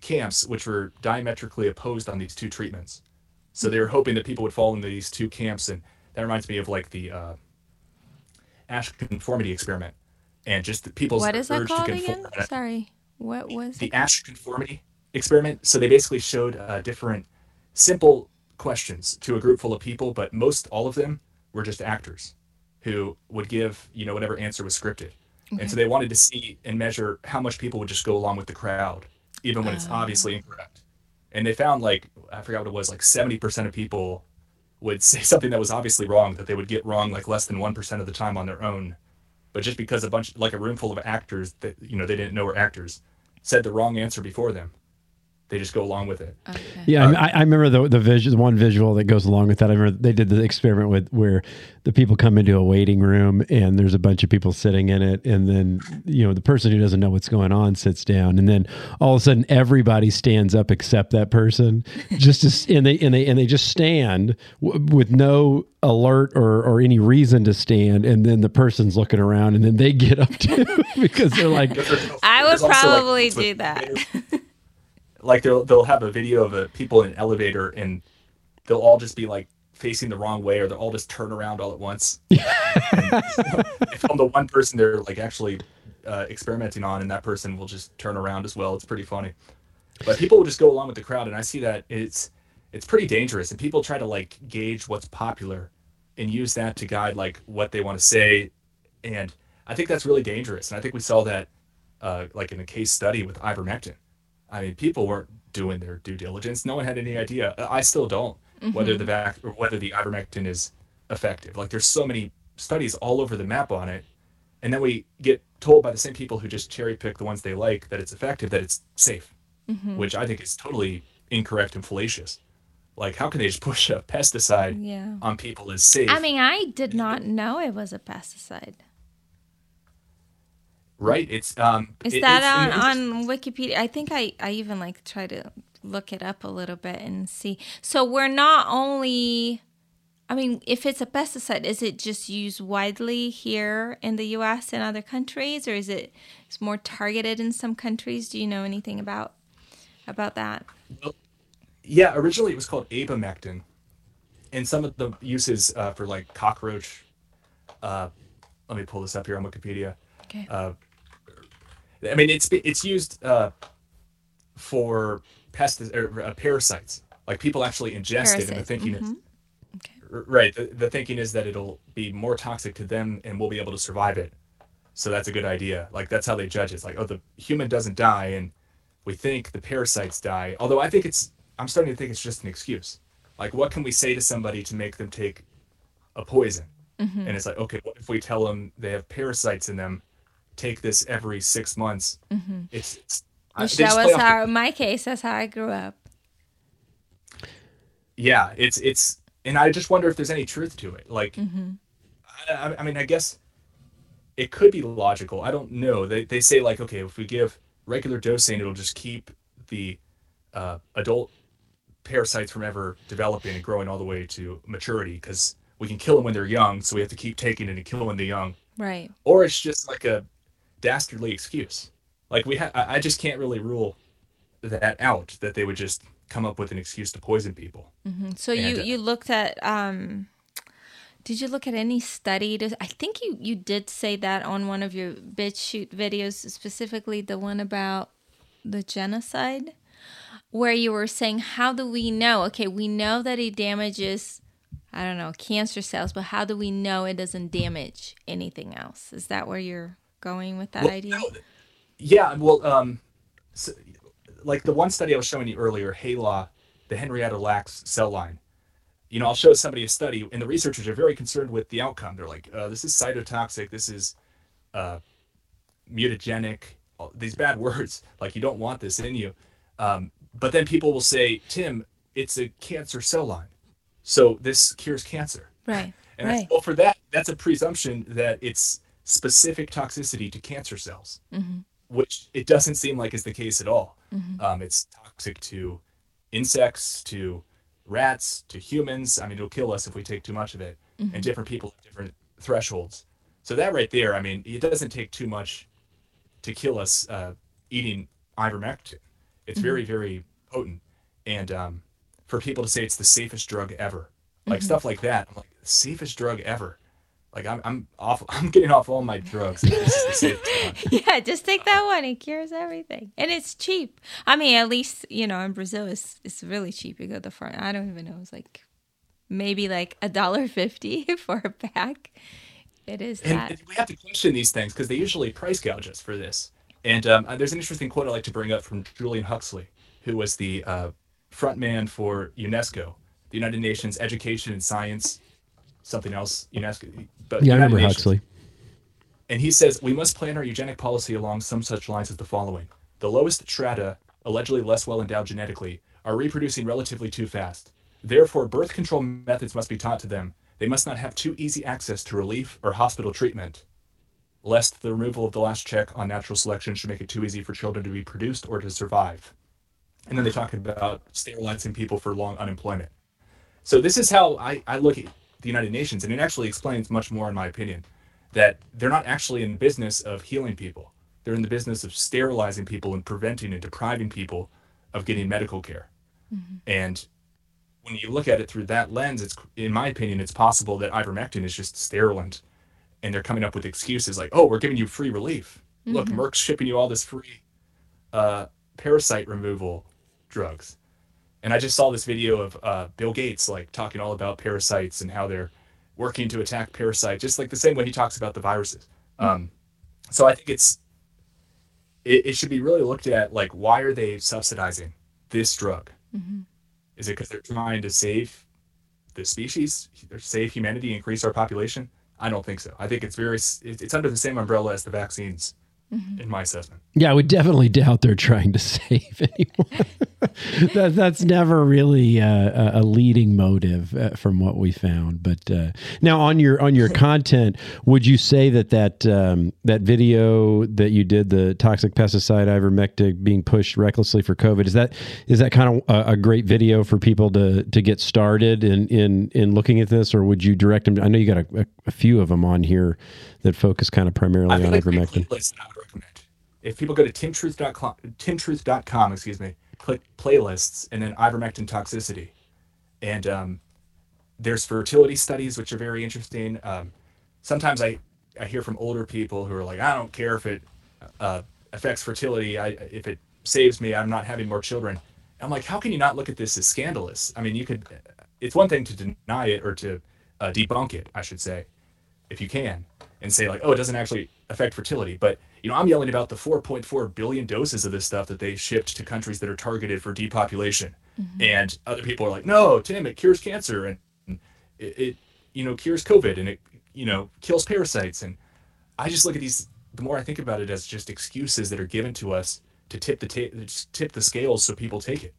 camps which were diametrically opposed on these two treatments. So they were hoping that people would fall into these two camps. And that reminds me of like the uh, Asch conformity experiment and just the people's what is that called again? Sorry. What was the, the Asch conformity experiment? So they basically showed uh, different simple questions to a group full of people, but most all of them were just actors who would give you know whatever answer was scripted. Okay. And so they wanted to see and measure how much people would just go along with the crowd, even when uh, it's oh. obviously incorrect. And they found like I forgot what it was, like seventy percent of people would say something that was obviously wrong that they would get wrong like less than one percent of the time on their own. But just because a bunch like a room full of actors that you know they didn't know were actors, said the wrong answer before them. They just go along with it. Okay. Yeah, I uh, I, I remember the the visual, one visual that goes along with that. I remember they did the experiment with where the people come into a waiting room and there's a bunch of people sitting in it, and then you know the person who doesn't know what's going on sits down, and then all of a sudden everybody stands up except that person, just to, and they and they and they just stand w- with no alert or or any reason to stand, and then the person's looking around, and then they get up too because they're like, I would There's also, like, probably do that. Like they'll they'll have a video of a people in an elevator and they'll all just be like facing the wrong way or they'll all just turn around all at once. if I'm the one person they're like actually uh, experimenting on, and that person will just turn around as well. It's pretty funny. But people will just go along with the crowd, and I see that it's it's pretty dangerous. And people try to like gauge what's popular and use that to guide like what they want to say. And I think that's really dangerous. And I think we saw that uh, like in a case study with ivermectin. I mean, people weren't doing their due diligence. No one had any idea. I still don't mm-hmm. whether the vac or whether the ivermectin is effective. Like there's so many studies all over the map on it, and then we get told by the same people who just cherry pick the ones they like that it's effective, that it's safe, mm-hmm. which I think is totally incorrect and fallacious. Like, how can they just push a pesticide Yeah. on people as safe? I mean, I did not know it was a pesticide. Right? It's um. Is it- that it's- on, on Wikipedia? I think I, I even like try to look it up a little bit and see. So we're not only, I mean, if it's a pesticide, is it just used widely here in the U.S. and other countries, or is it it's more targeted in some countries? Do you know anything about about that? Yeah, originally it was called abamectin, and some of the uses uh, for like cockroach. Uh, let me pull this up here on Wikipedia. Okay. Uh, I mean, it's it's used uh, for pestis or uh, parasites. Like people actually ingest it, and the thinking is mhm. Okay. right. The, the thinking is that it'll be more toxic to them, and we'll be able to survive it. So that's a good idea. Like that's how they judge it. It's like, oh, the human doesn't die, and we think the parasites die. Although I think it's, I'm starting to think it's just an excuse. Like, what can we say to somebody to make them take a poison? Mm-hmm. And it's like, okay, what if we tell them they have parasites in them? Take this every six months. It's, it's Which that was off the- how, my case, that's how I grew up. yeah it's it's and i just wonder if there's any truth to it like Mm-hmm. I, I- I mean i guess it could be logical i don't know they, they say like okay if we give regular dosing it'll just keep the uh, adult parasites from ever developing and growing all the way to maturity because we can kill them when they're young so we have to keep taking it and kill them when they're young Right. or it's just like a dastardly excuse. Like we ha- I just can't really rule that out that they would just come up with an excuse to poison people. So you And, uh, you looked at um did you look at any study to, I think you you did say that on one of your BitChute videos specifically the one about the genocide where you were saying how do we know? Okay we know that it damages I don't know cancer cells but how do we know it doesn't damage anything else? Is that where you're going with that Well, idea Yeah, well, um, so, like the one study I was showing you earlier, HeLa, the Henrietta Lacks cell line. You know, I'll show somebody a study, and the researchers are very concerned with the outcome. They're like, uh, "This is cytotoxic. This is uh, mutagenic. These bad words. Like, you don't want this in you." Um, but then people will say, "Tim, it's a cancer cell line, so this cures cancer." right And right said, well, for that, that's a presumption that it's specific toxicity to cancer cells, which it doesn't seem like is the case at all. Um, it's toxic to insects, to rats, to humans. I mean, it'll kill us if we take too much of it, and different people have different thresholds. So that right there, I mean, it doesn't take too much to kill us uh, eating ivermectin. It's very, very potent. And um, for people to say it's the safest drug ever, like stuff like that, I'm like, the safest drug ever. Like I'm, I'm off. I'm getting off all my drugs. This is the safest one. Yeah, just take that one. It cures everything, and it's cheap. I mean, at least you know in Brazil, it's it's really cheap. You go to the front. I don't even know. It's like maybe like a dollar fifty for a pack. It is And, that. we have to question these things because they usually price gouge us for this. And um, uh, there's an interesting quote I like to bring up from Julian Huxley, who was the uh, front man for UNESCO, the United Nations Education and Science, something else, UNESCO. But Yeah, I remember Nations. Huxley. And he says we must plan our eugenic policy along some such lines as the following: the lowest strata allegedly less well endowed genetically, are reproducing relatively too fast. Therefore, birth control methods must be taught to them. They must not have too easy access to relief or hospital treatment, lest the removal of the last check on natural selection should make it too easy for children to be produced or to survive. And then they talk about sterilizing people for long unemployment. So this is how I, I look at the United Nations, and it actually explains much more, in my opinion, that they're not actually in the business of healing people. They're in the business of sterilizing people and preventing and depriving people of getting medical care. Mm-hmm. And when you look at it through that lens, it's in my opinion, it's possible that ivermectin is just sterilant, and they're coming up with excuses like, "Oh, we're giving you free relief. Mm-hmm. Look, Merck's shipping you all this free uh, parasite removal drugs." And I just saw this video of uh, Bill Gates like talking all about parasites and how they're working to attack parasites, just like the same way he talks about the viruses. Mm-hmm. Um, so I think it's it, it, should be really looked at like why are they subsidizing this drug? Mm-hmm. Is it because they're trying to save the species, save humanity, increase our population? I don't think so. I think it's very it's under the same umbrella as the vaccines mm-hmm. in my assessment. Yeah, I would definitely doubt they're trying to save anyone. that, that's never really uh, a leading motive uh, from what we found. But uh, now on your on your content, would you say that that um, that video that you did, the toxic pesticide ivermectin being pushed recklessly for COVID, is that is that kind of a, a great video for people to to get started in in in looking at this, or would you direct them? I know you got a, a, a few of them on here that focus kind of primarily on like ivermectin if people go to timtruth.com, timtruth.com, excuse me, click playlists and then ivermectin toxicity, and um, there's fertility studies which are very interesting. Um, sometimes I I hear from older people who are like, I don't care if it uh, affects fertility. I if it saves me, I'm not having more children. I'm like, how can you not look at this as scandalous? I mean, you could. It's one thing to deny it or to uh, debunk it, I should say, if you can, and say like, oh, it doesn't actually affect fertility, but you know, I'm yelling about the 4.4 billion doses of this stuff that they shipped to countries that are targeted for depopulation. Mm-hmm. And other people are like, no, Tim, it cures cancer and it, it, you know, cures COVID and it, you know, kills parasites. And I just look at these, the more I think about it as just excuses that are given to us to tip the, ta- tip the scales so people take it.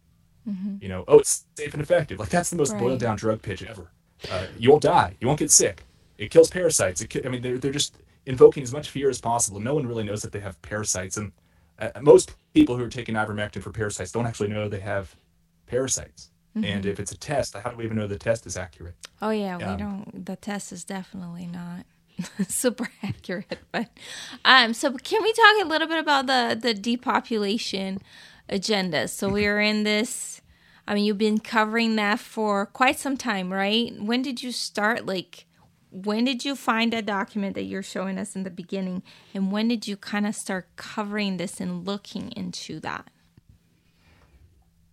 Mm-hmm. You know, oh, it's safe and effective. Like that's the most right. boiled down drug pitch ever. Uh, you won't die. You won't get sick. It kills parasites. It ki- I mean, they're, they're just invoking as much fear as possible. No one really knows that they have parasites, and uh, most people who are taking ivermectin for parasites don't actually know they have parasites. Mm-hmm. And if it's a test, how do we even know the test is accurate? Oh yeah, um, we don't. The test is definitely not super accurate. But um, so can we talk a little bit about the the depopulation agenda? So we are in this. I mean, you've been covering that for quite some time, right? When did you start like when did you find that document that you're showing us in the beginning and when did you kind of start covering this and looking into that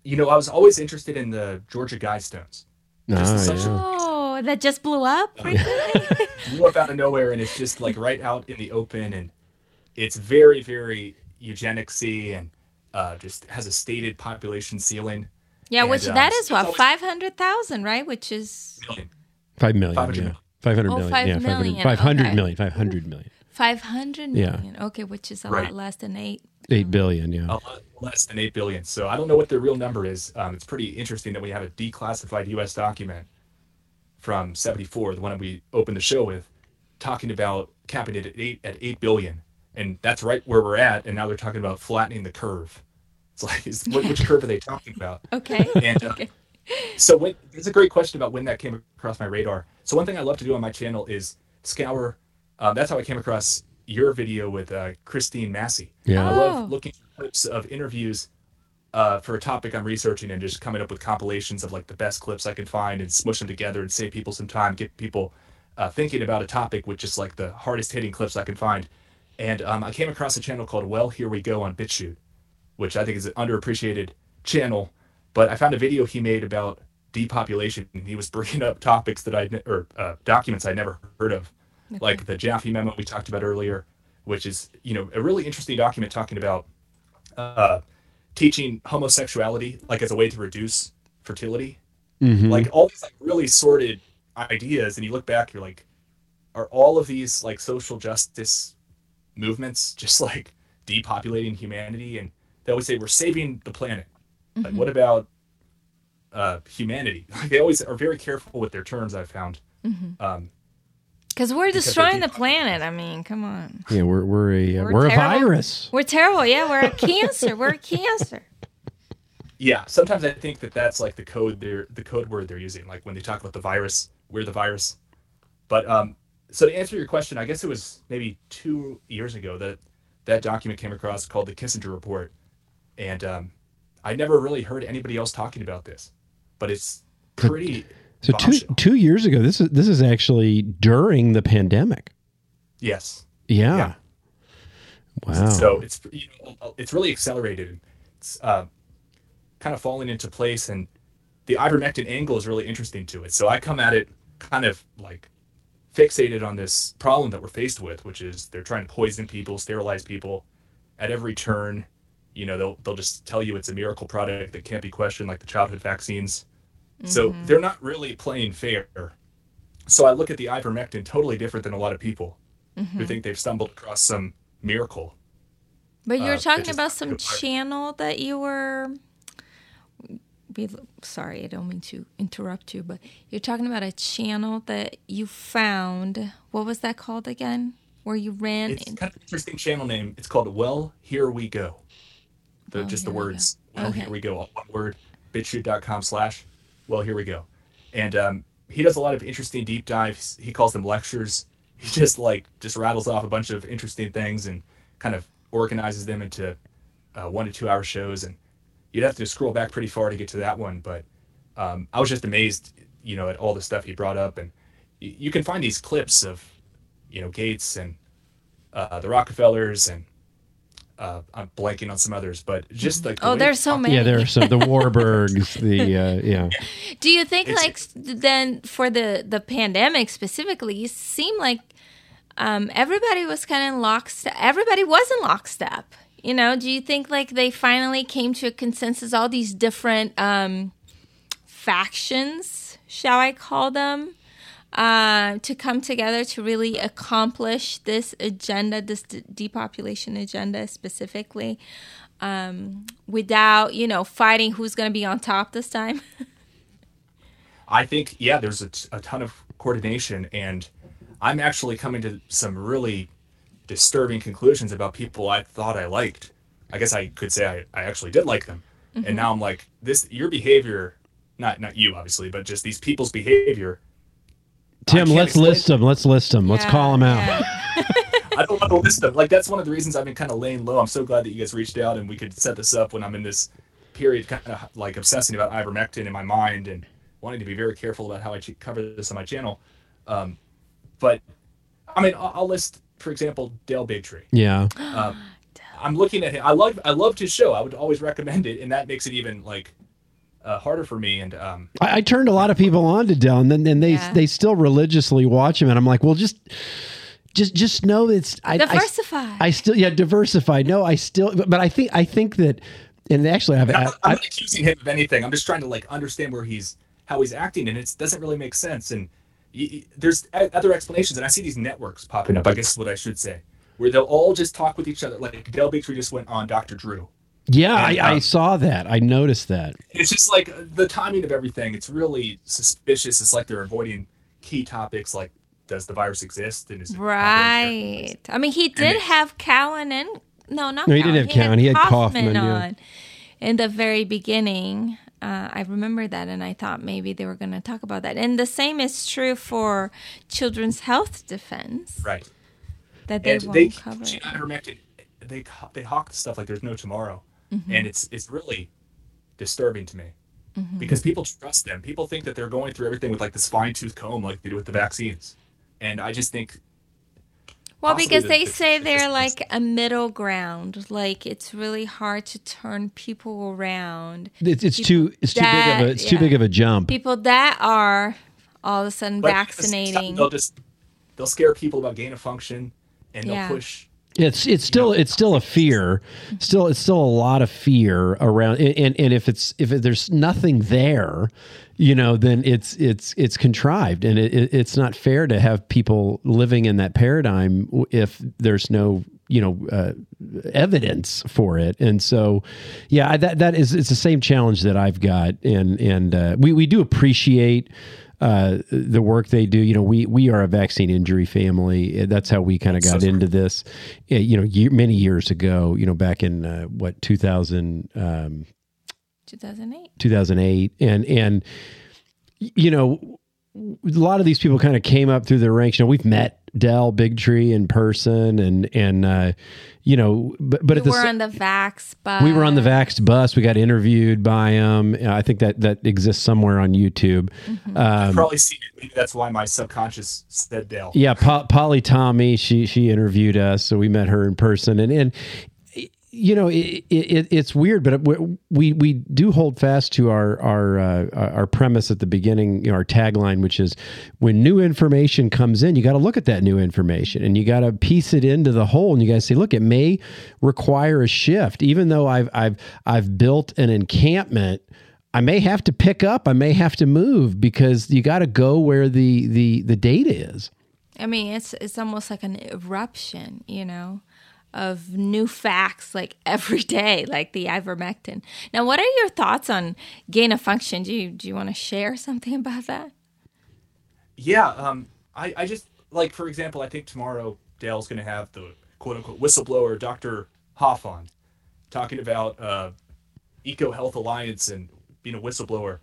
you know i was always interested in the georgia guidestones oh, yeah. oh that just blew up blew up out of nowhere and it's just like right out in the open and it's very very eugenicsy and uh, just has a stated population ceiling yeah and, which uh, that is what 500000 right which is million. 5 million 500 yeah. million. 500 million. Five yeah, million. 500 okay. million. 500 million. 500 million. Yeah. Okay, which is a right. lot less than 8. 8 billion, yeah. A lot less than 8 billion. So I don't know what the real number is. Um, it's pretty interesting that we have a declassified US document from 74, the one that we opened the show with, talking about capping it at 8 at 8 billion. And that's right where we're at and now they're talking about flattening the curve. It's like is, which curve are they talking about? Okay. And uh, okay. So when, it's a great question about when that came across my radar. So one thing I love to do on my channel is scour. Um, that's how I came across your video with uh, Christine Massey. Yeah, I love oh. looking at clips of interviews uh, for a topic I'm researching and just coming up with compilations of like the best clips I can find and smush them together and save people some time, get people uh, thinking about a topic with just like the hardest hitting clips I can find. And um, I came across a channel called Well Here We Go on BitChute, which I think is an underappreciated channel. But I found a video he made about depopulation. And he was bringing up topics that I or uh, documents I never heard of, okay. like the Jaffe memo we talked about earlier, which is you know a really interesting document talking about uh, teaching homosexuality like as a way to reduce fertility. Mm-hmm. Like all these like really sorted ideas, and you look back, you're like, are all of these like social justice movements just like depopulating humanity and they always say we're saving the planet. Like, what about uh, humanity? Like, they always are very careful with their terms. I've found. Um, Because we're destroying the planet. I mean, come on. Yeah, we're we're a uh, We're we're, a virus. We're terrible. Yeah, we're a cancer. We're a cancer. yeah, sometimes I think that that's like the code they're the code word they're using. Like when they talk about the virus, we're the virus. But um, so to answer your question, I guess it was maybe two years ago that that document came across called the Kissinger Report, and um, I never really heard anybody else talking about this, but it's pretty. So two two years ago, this is this is actually during the pandemic. yes. Yeah. Yeah. Wow. So it's you know, it's really accelerated. It's uh, kind of falling into place, and the ivermectin angle is really interesting to it. So I come at it kind of like fixated on this problem that we're faced with, which is they're trying to poison people, sterilize people at every turn. You know, they'll they'll just tell you it's a miracle product that can't be questioned, like the childhood vaccines. So they're not really playing fair. So I look at the ivermectin totally different than a lot of people who think they've stumbled across some miracle. But you're Uh, talking about some channel that you were. Be, sorry, I don't mean to interrupt you, but you're talking about a channel that you found. What was that called again? Where you ran? It's in- kind of an interesting channel name. It's called Well Here We Go. The, Well, just the We words. Well Okay. Here We Go. All one word. BitChute.com slash Well Here We Go. And um, he does a lot of interesting deep dives. He calls them lectures. He just like just rattles off a bunch of interesting things and kind of organizes them into uh, one to two hour shows. And you'd have to scroll back pretty far to get to that one. But um, I was just amazed, you know, at all the stuff he brought up. And you, you can find these clips of, you know, Gates and uh, the Rockefellers and uh, I'm blanking on some others, but just like the oh, there's so many. yeah, there are some the Warburgs, the uh, yeah. Do you think, It's- like, then for the the pandemic specifically, it seemed like um, everybody was kind of in lockstep. Everybody was in lockstep. You know, do you think like they finally came to a consensus? All these different um, factions, shall I call them, uh, to come together to really accomplish this agenda, this de- depopulation agenda specifically, um, without you know fighting who's going to be on top this time. I think yeah, there's a, t- a ton of coordination, and I'm actually coming to some really disturbing conclusions about people I thought I liked. I guess I could say I, I actually did like them, and now I'm like this. Your behavior, not not you obviously, but just these people's behavior. Tim, let's explain list them. Let's list them. Let's call them out. yeah. I don't want to list them. Like that's one of the reasons I've been kind of laying low. I'm so glad that you guys reached out and we could set this up when I'm in this period, kind of like obsessing about ivermectin in my mind and wanting to be very careful about how I cover this on my channel. Um, but I mean, I'll, I'll list, for example, Dale Bigtree. Yeah. Um, I'm looking at him. I love I loved his show. I would always recommend it, and that makes it even like uh, harder for me. And um, I, I turned a lot of people on to Del, and then and they Yeah. they still religiously watch him, and I'm like, well, just just just know it's I, I- Diversify. I, still yeah diversify. No, I still, but, but I think I think that, and actually, I've, I'm, I, not- I, I'm not accusing him of anything. I'm just trying to like understand where he's how he's acting, and it doesn't really make sense. And y- y- there's o- other explanations, and I see these networks popping up. I guess is what I should say, where they'll all just talk with each other. Like Del Bigtree just went on Dr. Drew. Yeah, I, And, I um, saw that. I noticed that. It's just like the timing of everything. It's really suspicious. It's like they're avoiding key topics like does the virus exist and is it Right. I mean, he did it- have Cowan and no, not No, he Cowan. didn't have Cowan. He had Kaufman, yeah. on in the very beginning. Uh, I remember that, and I thought maybe they were going to talk about that. And the same is true for Children's Health Defense right? that they and won't they cover. she- ivermectin, they they hawk stuff like there's no tomorrow, Mm-hmm. and it's it's really disturbing to me because people trust them. People think that they're going through everything with like this fine tooth comb, like they do with the vaccines, and I just think Well, because the- they the- say the they're distance. like a middle ground. Like it's really hard to turn people around. It's, it's too it's too big of a it's too big of a jump. People that are all of a sudden but at the same time, vaccinating. They'll just they'll scare people about gain of function, and they'll Yeah. push. It's it's still it's still a fear. Still it's still a lot of fear around and and, if it's if there's nothing there, you know, then it's it's it's contrived and it, it's not fair to have people living in that paradigm if there's no you know uh, evidence for it. And so, yeah, that that is it's the same challenge that I've got, and and uh, we we do appreciate. Uh, the work they do, you know, we we are a vaccine injury family. That's how we kind of got so into this. Uh, You know, year, many years ago. You know, back in uh, what two thousand um, 2008. 2008 and and you know a lot of these people kind of came up through the ranks you know we've met Del Bigtree in person and and uh you know but but We at the we were on the Vax bus. we were on the Vaxxed bus we got interviewed by him I think that that exists somewhere on YouTube Mm-hmm. I've um probably seen it. Maybe that's why my subconscious said Dale. yeah po- Polly Tommey she she interviewed us so we met her in person and and you know it, it, it's weird but we we do hold fast to our our uh, our premise at the beginning you know, our tagline which is when new information comes in you got to look at that new information and you got to piece it into the whole and you got to say look it may require a shift. Even though I've I've I've built an encampment I may have to pick up I may have to move because you got to go where the the the data is. I mean, it's it's almost like an eruption, you know, of new facts like every day, like the ivermectin. Now, what are your thoughts on gain of function? Do you do you want to share something about that? Yeah, um, I, I just like for example, I think tomorrow Dale's going to have the quote unquote whistleblower Dr. Huff on, talking about uh, Eco Health Alliance and being a whistleblower,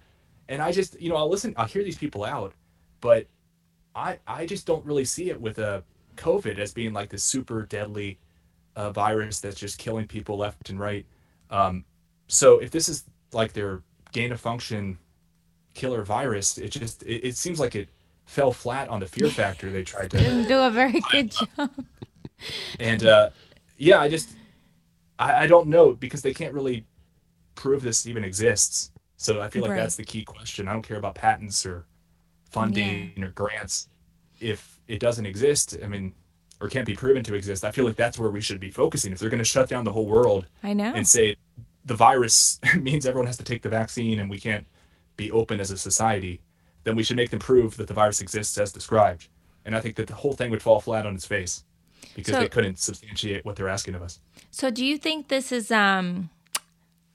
and I just you know I'll listen, I'll hear these people out, but I I just don't really see it with uh, COVID as being like this super deadly uh, virus that's just killing people left and right. Um, so if this is like their gain of function killer virus, it just it, it seems like it fell flat on the fear factor they tried to You do a very good job. and uh, yeah i just I, I don't know because they can't really prove this even exists so i feel like Right. that's the key question i don't care about patents or funding or grants if it doesn't exist i mean or can't be proven to exist i feel like that's where we should be focusing if they're going to shut down the whole world I know. and say the virus means everyone has to take the vaccine and we can't be open as a society, then we should make them prove that the virus exists as described. And I think that the whole thing would fall flat on its face because So- they couldn't substantiate what they're asking of us. So, do you think this is um,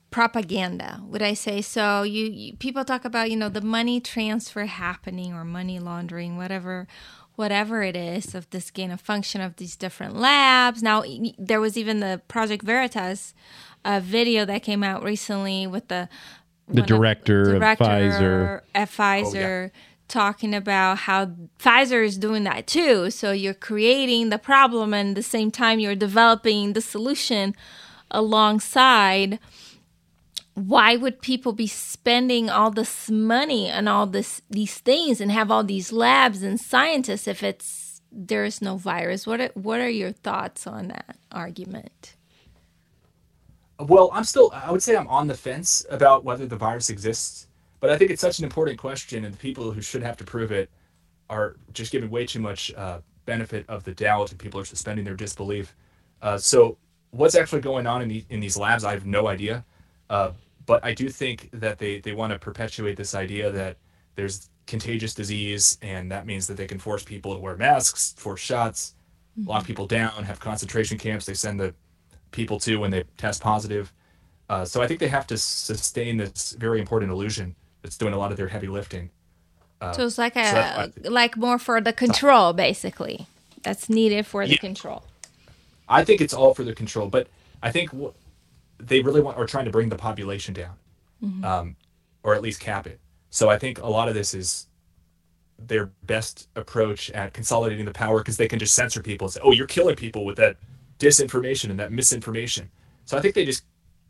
propaganda? Would I say so? You, you people talk about you know the money transfer happening or money laundering, whatever, whatever it is of this gain of function of these different labs. Now, there was even the Project Veritas uh, video that came out recently with the The one director of Pfizer. at Pfizer talking about how Pfizer is doing that too. So you're creating the problem and at the same time you're developing the solution alongside. Why would people be spending all this money on all this these things and have all these labs and scientists if it's there is no virus? What are, what are your thoughts on that argument? Well, I'm still, I would say I'm on the fence about whether the virus exists, but I think it's such an important question, and the people who should have to prove it are just giving way too much uh, benefit of the doubt, and people are suspending their disbelief. Uh, so, what's actually going on in, the, in these labs, I have no idea. Uh, but I do think that they, they want to perpetuate this idea that there's contagious disease, and that means that they can force people to wear masks, force shots, lock people down, have concentration camps. They send the people to when they test positive. Uh, so I think they have to sustain this very important illusion that's doing a lot of their heavy lifting. So it's like a so that- like more for the control, basically. That's needed for the Yeah. control. I think it's all for the control, but I think they really want are trying to bring the population down, um, or at least cap it. So I think a lot of this is their best approach at consolidating the power because they can just censor people and say, "Oh, you're killing people with that disinformation and that misinformation." So I think they just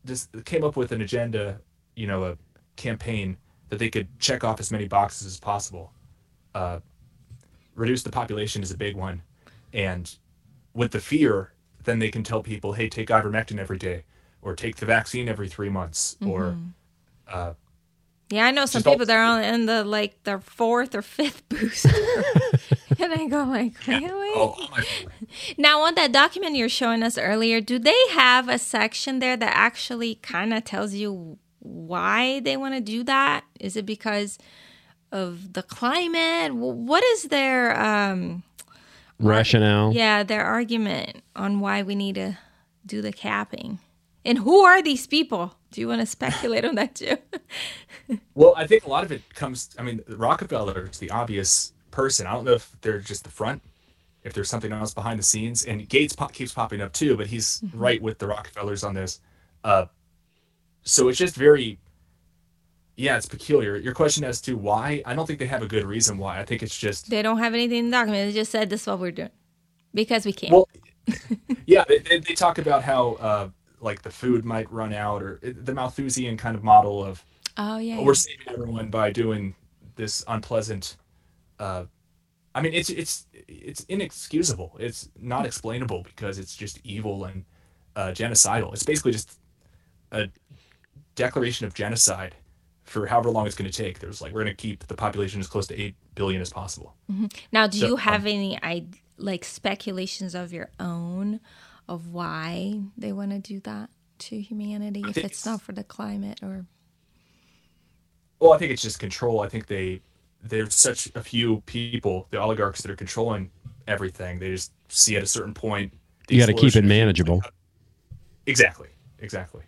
just came up with an agenda, you know, a campaign that they could check off as many boxes as possible. Uh, reduce the population is a big one, and with the fear, then they can tell people, "Hey, take ivermectin every day, or take the vaccine every three months, or Yeah, I know some Just all- people that are on in the like their fourth or fifth booster. and I go like, really? oh, oh Now on that document you're showing us earlier, do they have a section there that actually kind of tells you why they want to do that? Is it because of the climate? What is their um rationale yeah, their argument on why we need to do the capping? And who are these people? Do you want to speculate on that too? well, I think a lot of it comes. I mean, Rockefeller is the obvious person. I don't know if they're just the front, if there's something else behind the scenes. And Gates pop, keeps popping up too, but he's mm-hmm. right with the Rockefellers on this. Uh, so it's just very, yeah, it's peculiar. Your question as to why, I don't think they have a good reason why. I think it's just they don't have anything documented. They just said this is what we're doing because we can. Well, yeah, they, they, they, talk about how uh, like the food might run out, or the Malthusian kind of model of oh yeah, oh, we're saving everyone by doing this unpleasant. Uh, I mean, it's it's it's inexcusable. It's not explainable because it's just evil and uh, genocidal. It's basically just a declaration of genocide for however long it's going to take. There's like we're going to keep the population as close to eight billion as possible. Mm-hmm. Now, do so, you have um, any like speculations of your own of why they want to do that to humanity if it's, it's not for the climate or? Well, I think it's just control. I think they there's such a few people, the oligarchs that are controlling everything. They just see at a certain point. You got to keep it manageable. Exactly. Exactly.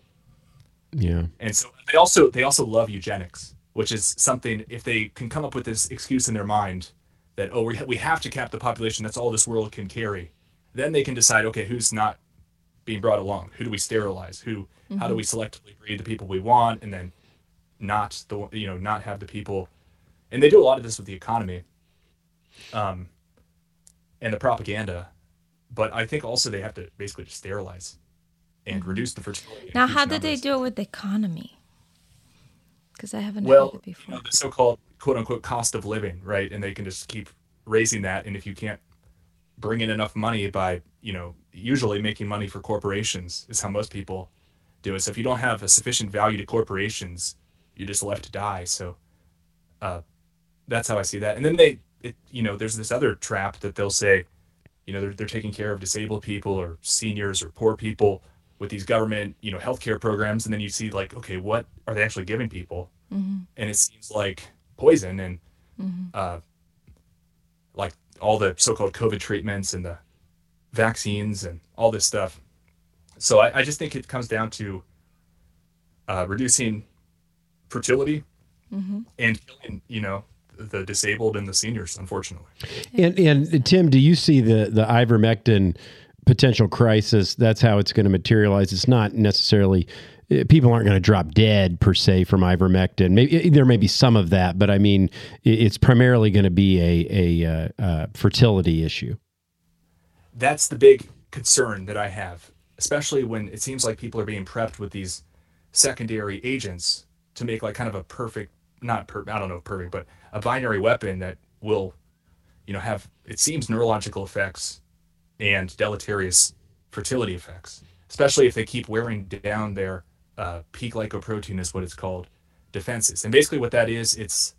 Yeah. And so they also they also love eugenics, which is something if they can come up with this excuse in their mind that oh we we have to cap the population that's all this world can carry, then they can decide okay who's not being brought along, who do we sterilize, who mm-hmm. how do we mm-hmm. selectively breed the people we want, and then not the you know not have the people, and they do a lot of this with the economy, um, and the propaganda, but I think also they have to basically just sterilize and mm-hmm. reduce the fertility. Now, how did they do it with the economy? Because I haven't well, heard it before. You know, the so-called "quote unquote" cost of living, right? And they can just keep raising that, and if you can't bring in enough money by, you know, usually making money for corporations is how most people do it. So if you don't have a sufficient value to corporations, you're just left to die. So uh, that's how I see that. And then they, it, you know, there's this other trap that they'll say, you know, they're, they're taking care of disabled people or seniors or poor people with these government, you know, healthcare programs, and then you see like, okay, what are they actually giving people? Mm-hmm. And it seems like poison and mm-hmm. uh, like all the so-called COVID treatments and the vaccines and all this stuff. So I, I just think it comes down to uh, reducing fertility mm-hmm. and killing, you know, the disabled and the seniors, unfortunately. And and Tim, do you see the the ivermectin? potential crisis, that's how it's going to materialize. It's not necessarily people aren't going to drop dead per se from ivermectin. Maybe eh, there may be some of that, but I mean, it's primarily going to be a, a uh, uh, fertility issue. That's the big concern that I have, especially when it seems like people are being prepped with these secondary agents to make like kind of a perfect, not per, I don't know perfect, but a binary weapon that will, you know, have it seems neurological effects and deleterious fertility effects, especially if they keep wearing down their uh, P-glycoprotein is what it's called defenses. And basically, what that is, it's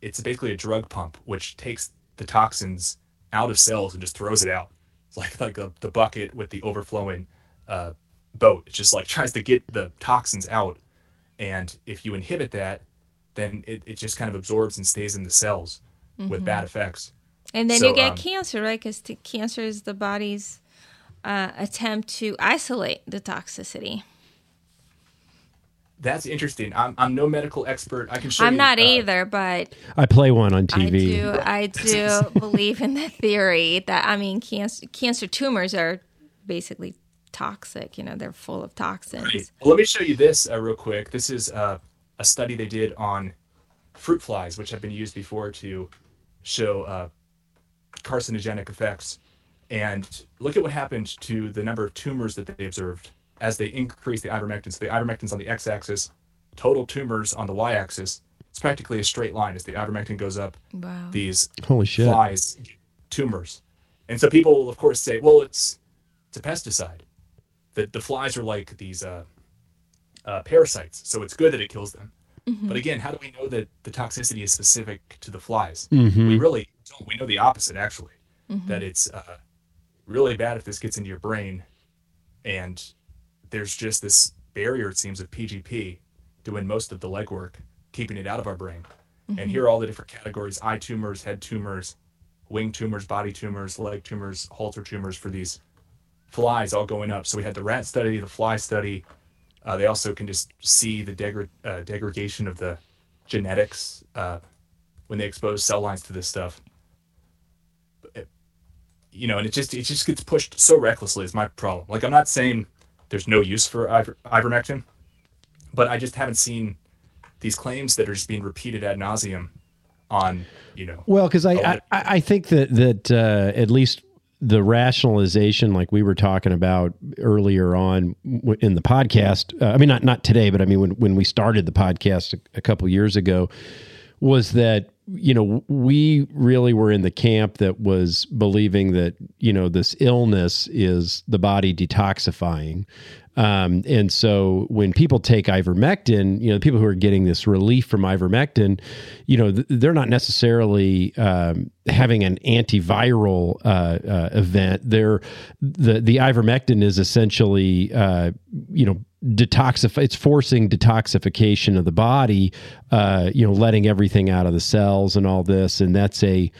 it's basically a drug pump which takes the toxins out of cells and just throws it out. It's like like a, the bucket with the overflowing uh, boat. It just like tries to get the toxins out, and if you inhibit that, then it, it just kind of absorbs and stays in the cells mm-hmm. with bad effects. And then so, you get um, cancer, right? Because t- cancer is the body's uh, attempt to isolate the toxicity. That's interesting. I'm, I'm no medical expert. I can show I'm you, not uh, either, but I play one on TV. I do, I do believe in the theory that I mean, cancer cancer tumors are basically toxic. You know, they're full of toxins. Right. Well, let me show you this uh, real quick. This is uh, a study they did on fruit flies, which have been used before to show uh, carcinogenic effects. And look at what happened to the number of tumors that they observed as they increase the ivermectin. So the ivermectin's on the x-axis, total tumors on the y-axis. It's practically a straight line as the ivermectin goes up. Wow. These holy shit flies, tumors, and so people will of course say, well, it's it's a pesticide. The the flies are like these uh, uh, parasites, so it's good that it kills them. Mm-hmm. But again, how do we know that the toxicity is specific to the flies? Mm-hmm. We really don't. We know the opposite, actually, mm-hmm. that it's uh, really bad if this gets into your brain. And there's just this barrier, it seems, of PGP doing most of the legwork, keeping it out of our brain. And mm-hmm. here are all the different categories eye tumors, head tumors, wing tumors, body tumors, leg tumors, haltere tumors for these flies all going up. So we had the rat study, the fly study. Uh, they also can just see the degra- uh, degradation of the genetics uh, when they expose cell lines to this stuff. It, you know, and it just it just gets pushed so recklessly. Is my problem. Like I'm not saying there's no use for iver- ivermectin, but I just haven't seen these claims that are just being repeated ad nauseum on you know. Well, because I, I I think that that uh, at least the rationalization, like we were talking about earlier on in the podcast. Uh, I mean, not not today, but I mean when when we started the podcast a, a couple years ago, was that you know we really were in the camp that was believing that you know this illness is the body detoxifying um, and so when people take ivermectin, you know, people who are getting this relief from ivermectin, you know, th- they're not necessarily um, having an antiviral uh, uh, event. They're the the ivermectin is essentially, uh, you know, detoxify. It's forcing detoxification of the body, uh, you know, letting everything out of the cells and all this, and that's a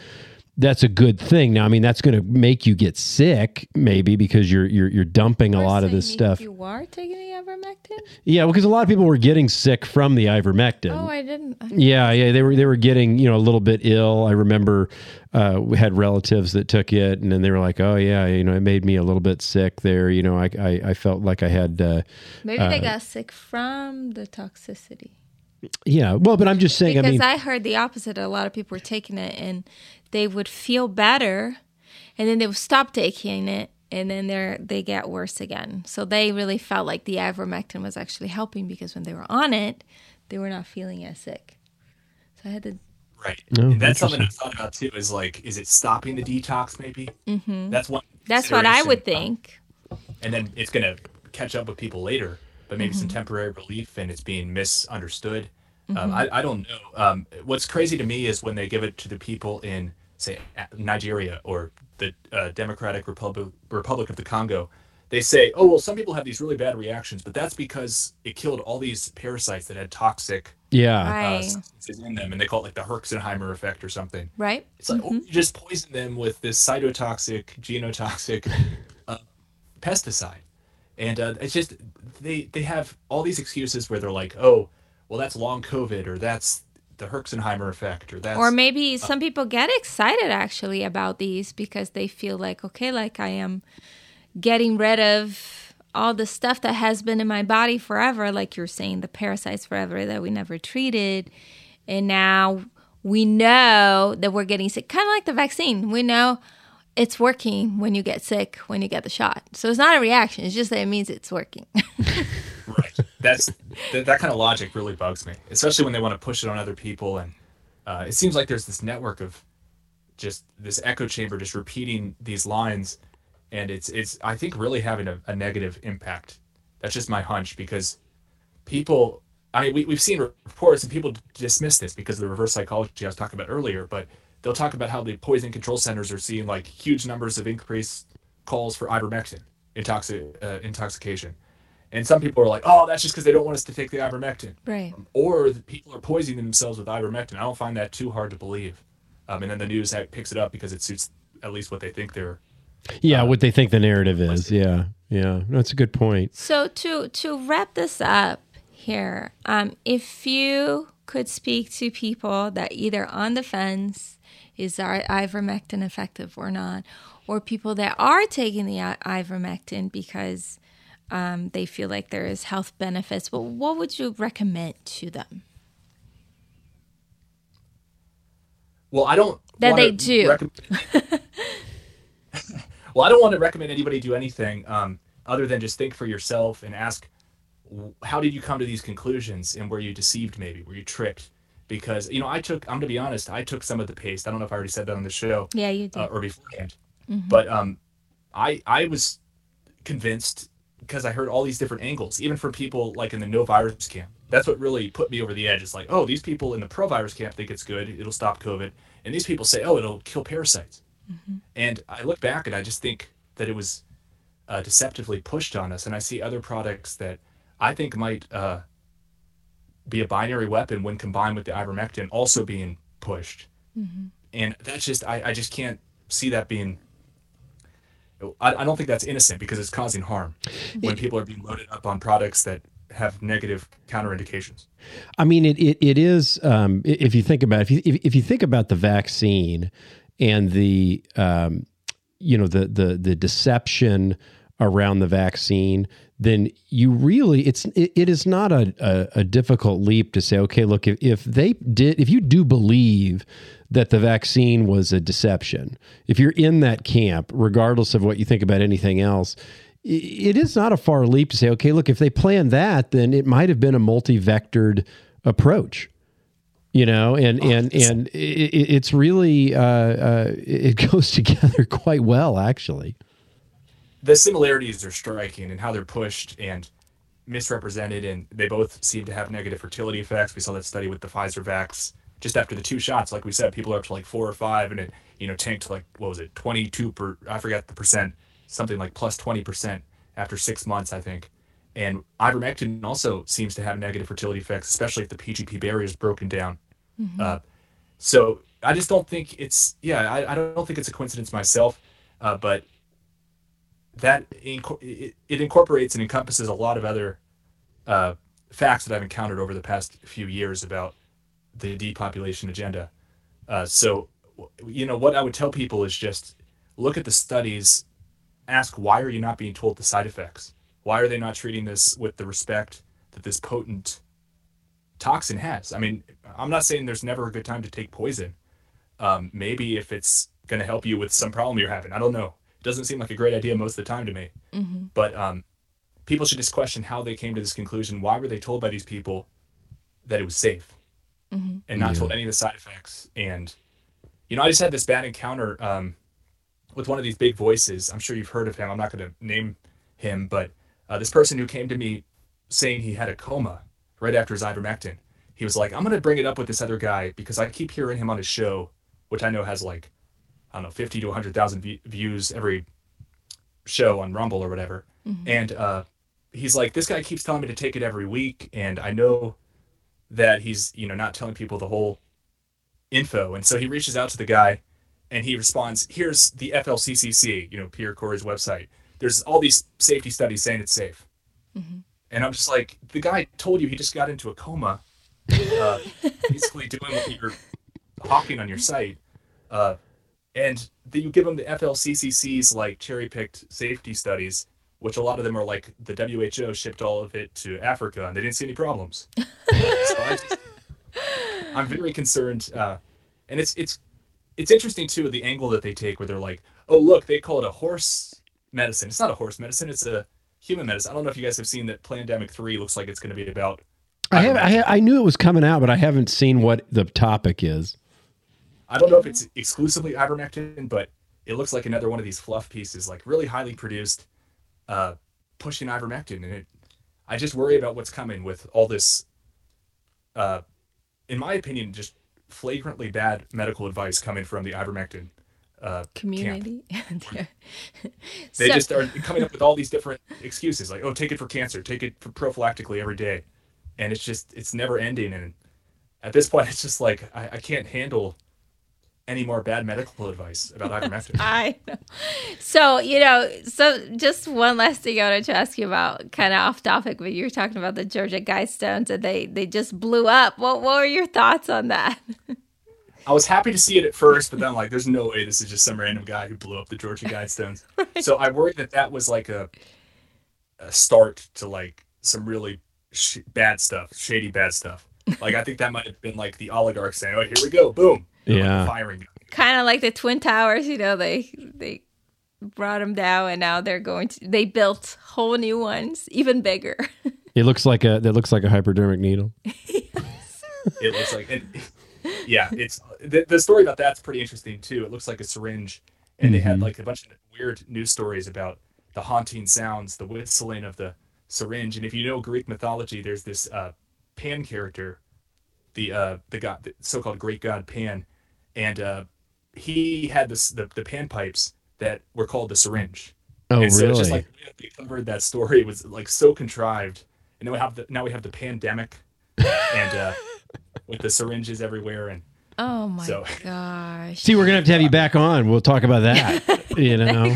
that's a good thing. Now, I mean, that's going to make you get sick, maybe because you're you're you're dumping a lot of this stuff. You are taking the ivermectin. Yeah, because a lot of people were getting sick from the ivermectin. Oh, I didn't. I yeah, yeah, they were they were getting you know a little bit ill. I remember uh, we had relatives that took it, and then they were like, "Oh yeah, you know, it made me a little bit sick there. You know, I I, I felt like I had uh, maybe uh, they got sick from the toxicity." Yeah, well, but I'm just saying. Because I mean, I heard the opposite. A lot of people were taking it, and they would feel better and then they would stop taking it and then they they get worse again. So they really felt like the ivermectin was actually helping because when they were on it, they were not feeling as sick. So I had to Right. and that's something I thought about too. Is like, is it stopping the detox? Maybe. Mm-hmm. That's one. That's what I would think. And then it's going to catch up with people later, but maybe mm-hmm. some temporary relief, and it's being misunderstood. Um, mm-hmm. Um, I, I don't know. Um, what's crazy to me is when they give it to the people in say Nigeria or the uh, Democratic Republic Republic of the Congo, they say, oh well, some people have these really bad reactions, but that's because it killed all these parasites that had toxic yeah uh, right. substances in them, and they call it like the Herxheimer effect or something. Right. It's like mm-hmm. oh, you just poison them with this cytotoxic, genotoxic uh, pesticide, and uh, it's just they they have all these excuses where they're like, oh, well that's long COVID or that's the Herxheimer effect, or that, or maybe uh, some people get excited actually about these because they feel like, okay, like I am getting rid of all the stuff that has been in my body forever, like you're saying, the parasites forever that we never treated, and now we know that we're getting sick, kind of like the vaccine. We know it's working when you get sick when you get the shot. So it's not a reaction; it's just that it means it's working. right. That's that, that kind of logic really bugs me, especially when they want to push it on other people. And uh, it seems like there's this network of just this echo chamber, just repeating these lines, and it's it's I think really having a, a negative impact. That's just my hunch because people. I mean, we, we've seen reports and people dismiss this because of the reverse psychology I was talking about earlier, but they'll talk about how the poison control centers are seeing like huge numbers of increased calls for ivermectin uh, intoxication. And some people are like, oh, that's just because they don't want us to take the ivermectin. Right. Or the people are poisoning themselves with ivermectin. I don't find that too hard to believe. Um, and then the news picks it up because it suits at least what they think they're. Yeah, uh, what they think the narrative is. Yeah, yeah, that's a good point. So to to wrap this up here, um, if you could speak to people that either on the fence is our ivermectin effective or not, or people that are taking the ivermectin because um, they feel like there is health benefits. Well, what would you recommend to them? Well, I don't. That they do. well, I don't want to recommend anybody do anything um, other than just think for yourself and ask, how did you come to these conclusions and were you deceived maybe? Were you tricked? Because, you know, I took, I'm going to be honest, I took some of the paste. I don't know if I already said that on the show. Yeah, you did. Uh, or beforehand. Mm-hmm. But um, I, I was convinced because I heard all these different angles, even from people like in the no virus camp. That's what really put me over the edge. It's like, oh, these people in the pro virus camp think it's good, it'll stop COVID, and these people say, oh, it'll kill parasites. Mm-hmm. And I look back and I just think that it was uh, deceptively pushed on us, and I see other products that I think might uh, be a binary weapon when combined with the ivermectin also being pushed. Mm-hmm. And that's just I, I just can't see that being I, I don't think that's innocent because it's causing harm when people are being loaded up on products that have negative counterindications. I mean, it it, it is. Um, if you think about if you if, if you think about the vaccine and the um, you know the the the deception around the vaccine, then you really it's it, it is not a, a, a difficult leap to say, okay, look, if, if they did, if you do believe that the vaccine was a deception, if you're in that camp, regardless of what you think about anything else, it is not a far leap to say, okay, look, if they planned that, then it might have been a multi-vectored approach you know and and and it, it's really uh, uh, it goes together quite well actually the similarities are striking and how they're pushed and misrepresented and they both seem to have negative fertility effects. We saw that study with the pfizer vax just after the two shots. Like we said people are up to like four or five and it you know tanked like what was it 22 per i forgot the percent something like plus 20% after six months i think. And ivermectin also seems to have negative fertility effects especially if the pgp barrier is broken down. Mm-hmm. uh, so i just don't think it's yeah i, I don't think it's a coincidence myself uh, but that inc- it, it, incorporates and encompasses a lot of other uh, facts that I've encountered over the past few years about the depopulation agenda. Uh, so, you know, what I would tell people is just look at the studies, ask why are you not being told the side effects? Why are they not treating this with the respect that this potent toxin has? I mean, I'm not saying there's never a good time to take poison. Um, maybe if it's going to help you with some problem you're having, I don't know doesn't seem like a great idea most of the time to me. Mm-hmm. But um, people should just question how they came to this conclusion. Why were they told by these people that it was safe mm-hmm. and not yeah. told any of the side effects? And, you know, I just had this bad encounter um, with one of these big voices. I'm sure you've heard of him. I'm not going to name him, but uh, this person who came to me saying he had a coma right after his ivermectin. He was like, I'm going to bring it up with this other guy because I keep hearing him on his show, which I know has like I don't know, 50 to 100,000 views every show on Rumble or whatever. Mm-hmm. And uh, he's like, this guy keeps telling me to take it every week. And I know that he's, you know, not telling people the whole info. And so he reaches out to the guy and he responds, here's the FLCCC, you know, Pierre Kory's website. There's all these safety studies saying it's safe. Mm-hmm. And I'm just like, the guy told you he just got into a coma, uh, basically doing what you're hawking on your site. Uh, and then you give them the FLCCC's like cherry picked safety studies, which a lot of them are like the WHO shipped all of it to Africa and they didn't see any problems. so I am very concerned, uh, and it's it's it's interesting too the angle that they take where they're like, oh look, they call it a horse medicine. It's not a horse medicine. It's a human medicine. I don't know if you guys have seen that Plandemic Three looks like it's going to be about. I have. I, I knew it was coming out, but I haven't seen what the topic is. I don't know if it's exclusively ivermectin, but it looks like another one of these fluff pieces, like really highly produced, uh, pushing ivermectin. And it, I just worry about what's coming with all this, uh, in my opinion, just flagrantly bad medical advice coming from the ivermectin uh, community. they so, just start coming up with all these different excuses, like, "Oh, take it for cancer, take it for prophylactically every day," and it's just it's never ending. And at this point, it's just like I, I can't handle any more bad medical advice about ivermectin. I know. So, you know, so just one last thing I wanted to ask you about, kind of off topic, but you were talking about the Georgia Guidestones and they, they just blew up. What, what were your thoughts on that? I was happy to see it at first, but then I'm like, there's no way this is just some random guy who blew up the Georgia Guidestones. right. So I worried that that was like a, a start to like some really sh- bad stuff, shady bad stuff. Like I think that might have been like the oligarchs saying, "Oh, here we go, boom, yeah, like firing. Kind of like the twin towers, you know. They they brought them down, and now they're going to. They built whole new ones, even bigger. it looks like a. That looks like a hypodermic needle. it looks like. It, yeah, it's the, the story about that's pretty interesting too. It looks like a syringe, and mm-hmm. they had mm-hmm. like a bunch of weird news stories about the haunting sounds, the whistling of the syringe. And if you know Greek mythology, there's this uh, Pan character, the uh, the god, the so-called great god Pan, and uh, he had this the, the pan pipes that were called the syringe. Oh, and so really? Just like we covered that story, it was like so contrived. And then we have the now we have the pandemic, and uh, with the syringes everywhere, and Oh my So- gosh. See, we're gonna have to have you back on. We'll talk about that. you know,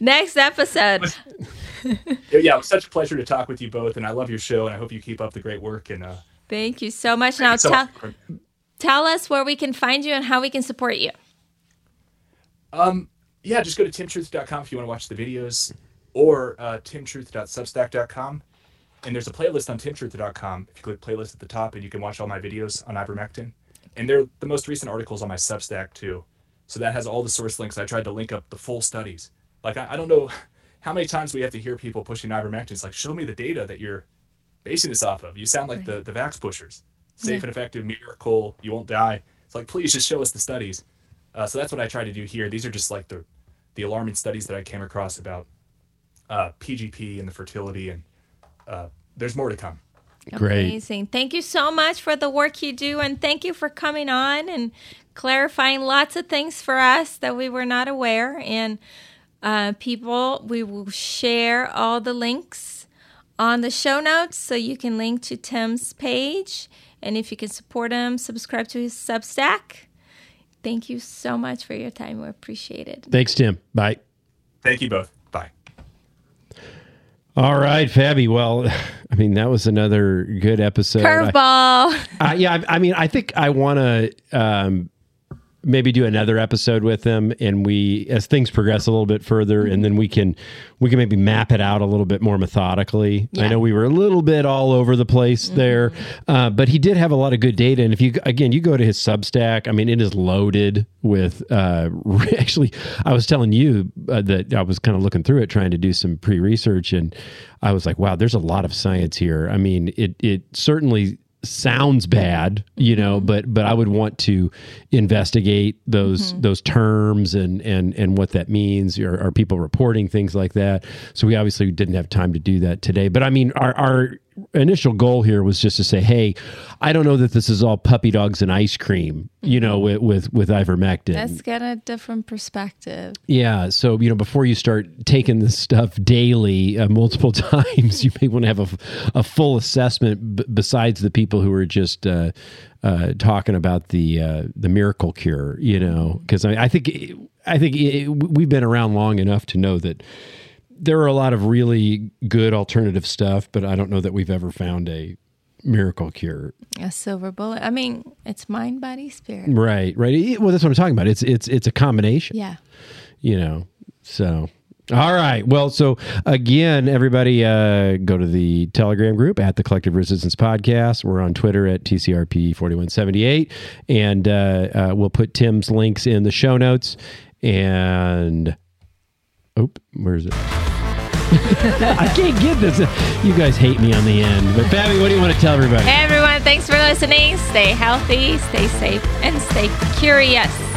Next episode. yeah, it was such a pleasure to talk with you both, and I love your show, and I hope you keep up the great work. And uh, Thank you so much. Now so tell much. Tell us where we can find you and how we can support you. Um, yeah, just go to timtruth.com if you want to watch the videos, or uh, timtruth.substack.com. And there's a playlist on timtruth.com. If you click playlist at the top, and you can watch all my videos on ivermectin. And they're the most recent articles on my Substack too. So that has all the source links. I tried to link up the full studies. Like I, I don't know how many times we have to hear people pushing ivermectin. It's like, show me the data that you're basing this off of. You sound like the the vax pushers. Safe and effective, miracle. You won't die. It's like, please just show us the studies. Uh, so that's what I try to do here. These are just like the the alarming studies that I came across about uh, PGP and the fertility, and uh, there's more to come. great. Amazing. Thank you so much for the work you do and thank you for coming on and clarifying lots of things for us that we were not aware. And uh, people, we will share all the links on the show notes so you can link to Tim's page. And if you can support him, subscribe to his Substack. Thank you so much for your time. We appreciate it. Thanks, Tim. Bye. Thank you both. Bye. All right, Fabby. Well, I mean, that was another good episode. I- Curveball. Uh, yeah, I, I mean, I think I want to um, maybe do another episode with them, and we, as things progress a little bit further, and then we can we can maybe map it out a little bit more methodically. I know we were a little bit all over the place there, uh, but he did have a lot of good data. And if you again, you go to his Substack, I mean, it is loaded with. Uh, actually, I was telling you uh, that I was kind of looking through it, trying to do some pre research, and I was like, wow, there's a lot of science here. I mean, it it certainly sounds bad, you know, mm-hmm. but but I would want to investigate those mm-hmm. those terms and and and what that means. Are, are people reporting things like that? So we obviously didn't have time to do that today. But I mean, our our initial goal here was just to say, hey, I don't know that this is all puppy dogs and ice cream, you know, with with, with ivermectin. Let's get a different perspective. Yeah. So, you know, before you start taking this stuff daily, uh, multiple times, you may want to have a, a full assessment b- besides the people who are just uh, uh, talking about the uh, the miracle cure, you know, because I, I think I think it, we've been around long enough to know that there are a lot of really good alternative stuff, but I don't know that we've ever found a miracle cure. A silver bullet. I mean, it's mind, body, spirit. Right. Right. Well, that's what I'm talking about. It's it's it's a combination. Yeah. you know so all right well so again everybody uh go to the telegram group at the collective resistance podcast we're on twitter at tcrp 4178 and uh, uh we'll put tim's links in the show notes and oh where is it i can't get this you guys hate me on the end but Fabi, what do you want to tell everybody Hey everyone, thanks for listening. Stay healthy, stay safe, and stay curious.